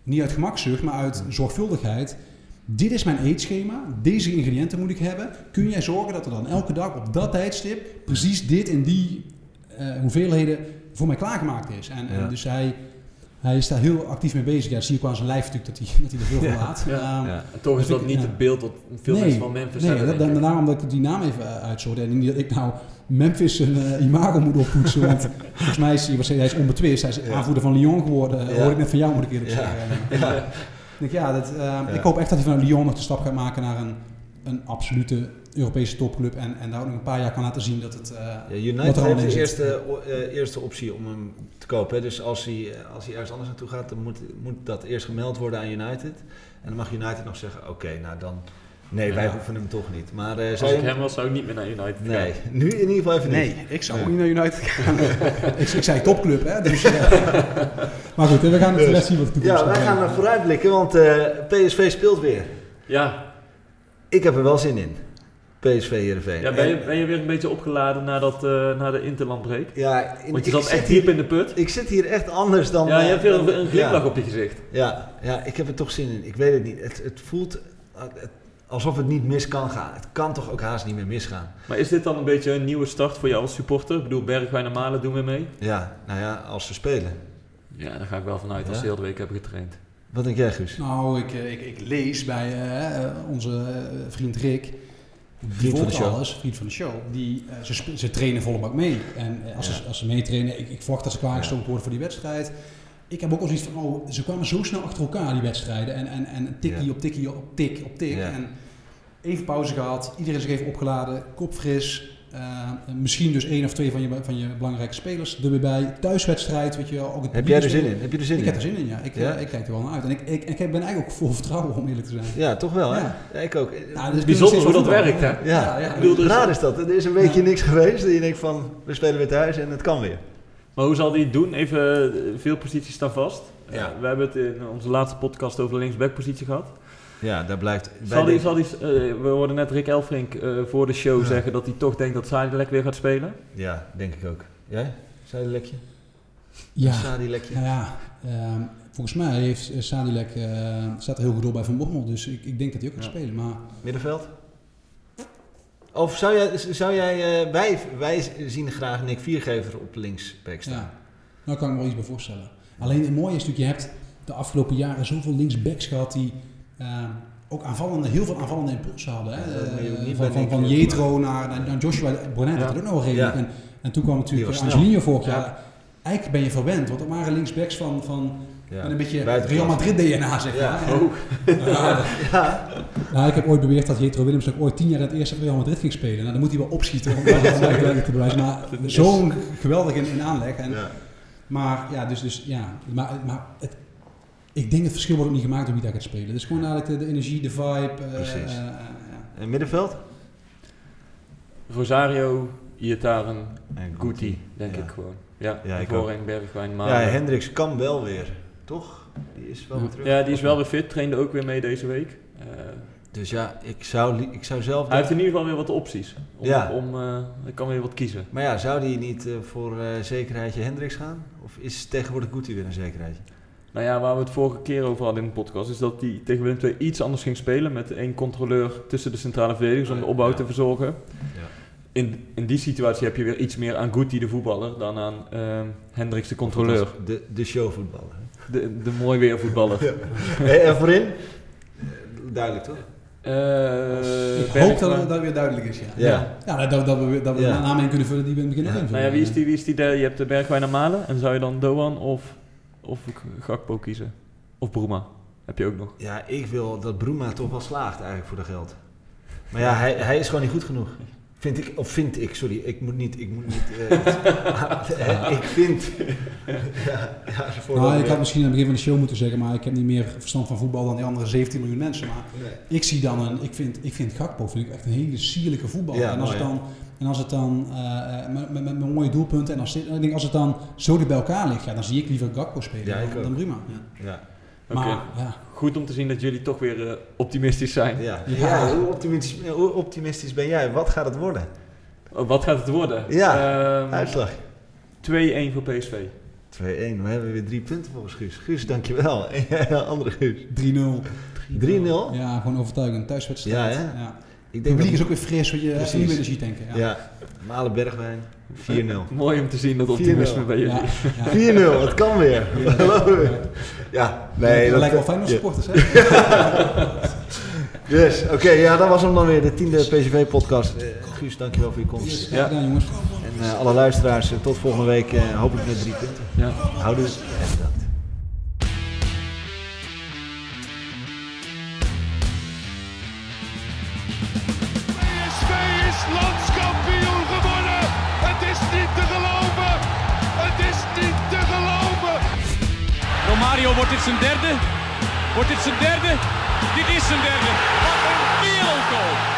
niet uit gemakzucht, maar uit zorgvuldigheid. Dit is mijn eetschema, deze ingrediënten moet ik hebben. Kun jij zorgen dat er dan elke dag op dat tijdstip precies dit en die uh, hoeveelheden voor mij klaargemaakt is? En, en, dus hij, hij is daar heel actief mee bezig. Ja, dat zie je qua zijn lijf natuurlijk dat hij, dat hij er veel van laat. Ja. Um, ja. En toch is dus dat niet het beeld dat veel nee, mensen van Memphis nee, hebben. Nee, daarom dat ik die naam even uh, uitzocht. En niet dat ik nou Memphis een uh, imago moet oppoetsen. Want (laughs) volgens mij is hij, hij is onbetwist. Hij is ja. aanvoerder van Lyon geworden. Ja. Hoor ik net van jou, moet ik eerlijk zeggen. (laughs) Ja. Ik, denk, ja, dat, uh, ik hoop echt dat hij van Lyon nog de stap gaat maken naar een, een absolute Europese topclub. En, en daar ook nog een paar jaar kan laten zien dat het. Uh, United heeft de eerste, uh, eerste optie om hem te kopen. Hè. Dus als hij, als hij ergens anders naartoe gaat, dan moet, moet dat eerst gemeld worden aan United. En dan mag United nog zeggen: oké, okay, nou dan Nee, wij hoeven hem toch niet. Maar, uh, Als ik hem was, zou ik niet meer naar United gaan. Nee, nu in ieder geval even niet. Nee, ik zou ook niet naar United (laughs) gaan. ik, ik, zei topclub, hè. Dus, uh, (laughs) maar goed, we gaan het dus, zien wat de toekomst Ja, wij gaan er vooruitblikken, want uh, PSV speelt weer. Ja. Ik heb er wel zin in. PSV Heerenveen. Ja, ben je, ben je weer een beetje opgeladen na, dat, uh, na de interlandbreak? Ja. In, Want je zat echt diep in de put. Ik zit hier echt anders dan... Ja, je hebt weer een, een glimlach ja. op je gezicht. Ja, ja, ik heb er toch zin in. Ik weet het niet. Het, het voelt... Het, alsof het niet mis kan gaan. Het kan toch ook haast niet meer misgaan. Maar is dit dan een beetje een nieuwe start voor jou als supporter? Ik bedoel, Bergwijn en Malen doen we mee? Ja, nou ja, als ze spelen. Ja, daar ga ik wel vanuit als ze heel de week hebben getraind. Wat denk jij, Guus? Nou, ik, ik, ik lees bij uh, onze vriend Rick. Vriend van de show. Alles, vriend van de show. Die, uh, ze, ze trainen volle bak mee. En als, ja. ze, als ze meetrainen, ik, ik verwacht dat ze klaargestoomd worden voor die wedstrijd ik heb ook al zoiets van, oh, ze kwamen zo snel achter elkaar, die wedstrijden. En, en, en tikkie ja. op tikkie op tik op tik. En even pauze gehad, iedereen zich even opgeladen, kopfris. Uh, misschien dus één of twee van je, van je belangrijke spelers er weer bij. Thuiswedstrijd, weet je wel. Ook het heb jij er zin in? Heb je er zin ik in? heb er zin in, ja. Ik, ja? Uh, ik kijk er wel naar uit. En ik, ik, ik ben eigenlijk ook vol vertrouwen, om eerlijk te zijn. Ja, toch wel, hè? Ja. ja ik ook. Nou, dus Bijzonder hoe dat werkt, hè? Ja, ja, ja. Ik bedoel, dus raar is dat. Er is een weekje niks geweest. En je denkt van, we spelen weer thuis en het kan weer. Maar hoe zal hij het doen? Even, veel posities staan vast. Ja. Uh, we hebben het in onze laatste podcast over de linksbackpositie gehad. Ja, daar blijft... Zal die, zal die, uh, we hoorden net Rick Elfrink uh, voor de show ja. zeggen dat hij toch denkt dat Sadilek weer gaat spelen. Ja, denk ik ook. Jij? Sadilekje? Ja. Sadilekje? Nou ja, uh, volgens mij heeft Sadilek, staat er heel goed op bij Van Bommel. Dus ik, ik denk dat hij ook gaat spelen. Maar... Middenveld? Of zou jij, zou jij wij, wij zien graag Nick Viergever op linksback staan? Ja, nou kan ik me wel iets bij voorstellen. Alleen het mooie is natuurlijk, je hebt de afgelopen jaren zoveel linksbacks gehad die uh, ook aanvallende, heel veel aanvallende impulsen hadden. Hè? Ja, uh, van, van, van Jetro naar, naar, Joshua Bonnet ja. had ook nog redelijk. Ja. En, en, toen kwam natuurlijk Angelino vorig jaar. Eigenlijk ben je verwend, want er waren linksbacks van, van ja. met een beetje Real Madrid DNA, zeg maar. (laughs) Ja. Oh. ja. ja. Nou, ik heb ooit beweerd dat Jetro Willems ook ooit tien jaar in het eerste Real Madrid ging spelen. Nou, dan moet hij wel opschieten om dat (laughs) te bewijzen. Maar zo'n geweldig in, in aanleg. En, maar ja, dus, dus ja, maar, maar het, ik denk het verschil wordt ook niet gemaakt door wie daar gaat spelen. Dus gewoon eigenlijk de, de energie, de vibe. Precies. Uh, uh, ja. En middenveld? Rosario, Iataren, En Guti, denk Ja. ik gewoon. Ja, Ja, ik Bergwijn, Ja, Malen. Hendricks kan wel weer, toch? Die is wel weer terug. Ja, die is wel weer fit, trainde ook weer mee deze week. Eh, Dus ja, ik zou, ik zou zelf... hij heeft in ieder geval weer wat opties. Om, Ja. om, eh, hij kan weer wat kiezen. Maar ja, zou die niet eh, voor eh zekerheidje Hendricks gaan? Of is tegenwoordig Guti weer een zekerheidje? Nou ja, waar we het vorige keer over hadden in de podcast, is dat hij tegen Willem II iets anders ging spelen met één controleur tussen de centrale verdedigers om de opbouw Ja. te verzorgen. Ja. In, in die situatie heb je weer iets meer aan Guti de voetballer dan aan ehm Hendricks de controleur. De, de showvoetballer. De, de mooi weer voetballer. (laughs) Hey, en voorin? Duidelijk toch? Eh, ik hoop dat het, weer duidelijk is, ja. Ja. Ja, dat, dat we, dat we Ja. een naam in kunnen vullen die we in het begin Ja. Nou ja, wie is die? Wie is die? Je hebt de Bergwijn en Malen. En zou je dan Doan of, of Gakpo kiezen? Of Bruma? Heb je ook nog. Ja, ik wil dat Bruma toch wel slaagt eigenlijk voor de geld. Maar ja, hij, hij is gewoon niet goed genoeg. (laughs) Vind ik, of vind ik, sorry, ik moet niet, ik moet niet, eh, (laughs) (laughs) ik vind, (laughs) ja, ja, voor Nou, ik had misschien aan het begin van de show moeten zeggen, maar ik heb niet meer verstand van voetbal dan die andere 17 miljoen mensen. Maar Nee. ik zie dan een, ik vind, ik vind Gakpo vind ik echt een hele sierlijke voetballer. Ja, en, als mooi, het dan, en als het dan, eh, eh, met, met, met mooie doelpunten, en als, ik denk als het dan zo dicht bij elkaar ligt, ja, dan zie ik liever Gakpo spelen dan, dan Bruma. Ja. Maar ja, Goed om te zien dat jullie toch weer eh, optimistisch zijn. ja. Ja. ja hoe, optimistisch, hoe optimistisch ben jij? Wat gaat het worden? Oh, wat gaat het worden? Ja, Ehm, Uitslag. 2-1 voor PSV. 2-1, we hebben weer drie punten volgens Guus. Guus, dankjewel. (laughs) Andere Guus. 3-0. 3-0? Ja, gewoon overtuigend. Thuiswedstrijd. Ja, Ja, hè? Ja. Ik Het denk publiek is dat, ook weer fris, wat je nieuwe energie tanken. Ja. ja, Malen Bergwijn, 4-0. (laughs) Mooi om te zien dat optimisme 4-0. bij jullie. Ja, ja. (laughs) 4-0, het kan weer. Ja, (laughs) nee. dat lijkt wel fijn als supporters, hè? Dus, oké, ja, dat was hem dan weer, de tiende PCV-podcast. Eh, Guus, dankjewel voor je komst. Ja, gedaan, jongens. En eh, alle luisteraars, eh, tot volgende week, eh, hopelijk met drie punten. Ja. Houdoe zijn derde. Wordt dit zijn derde? Dit is zijn derde. Wat een wereldgoal.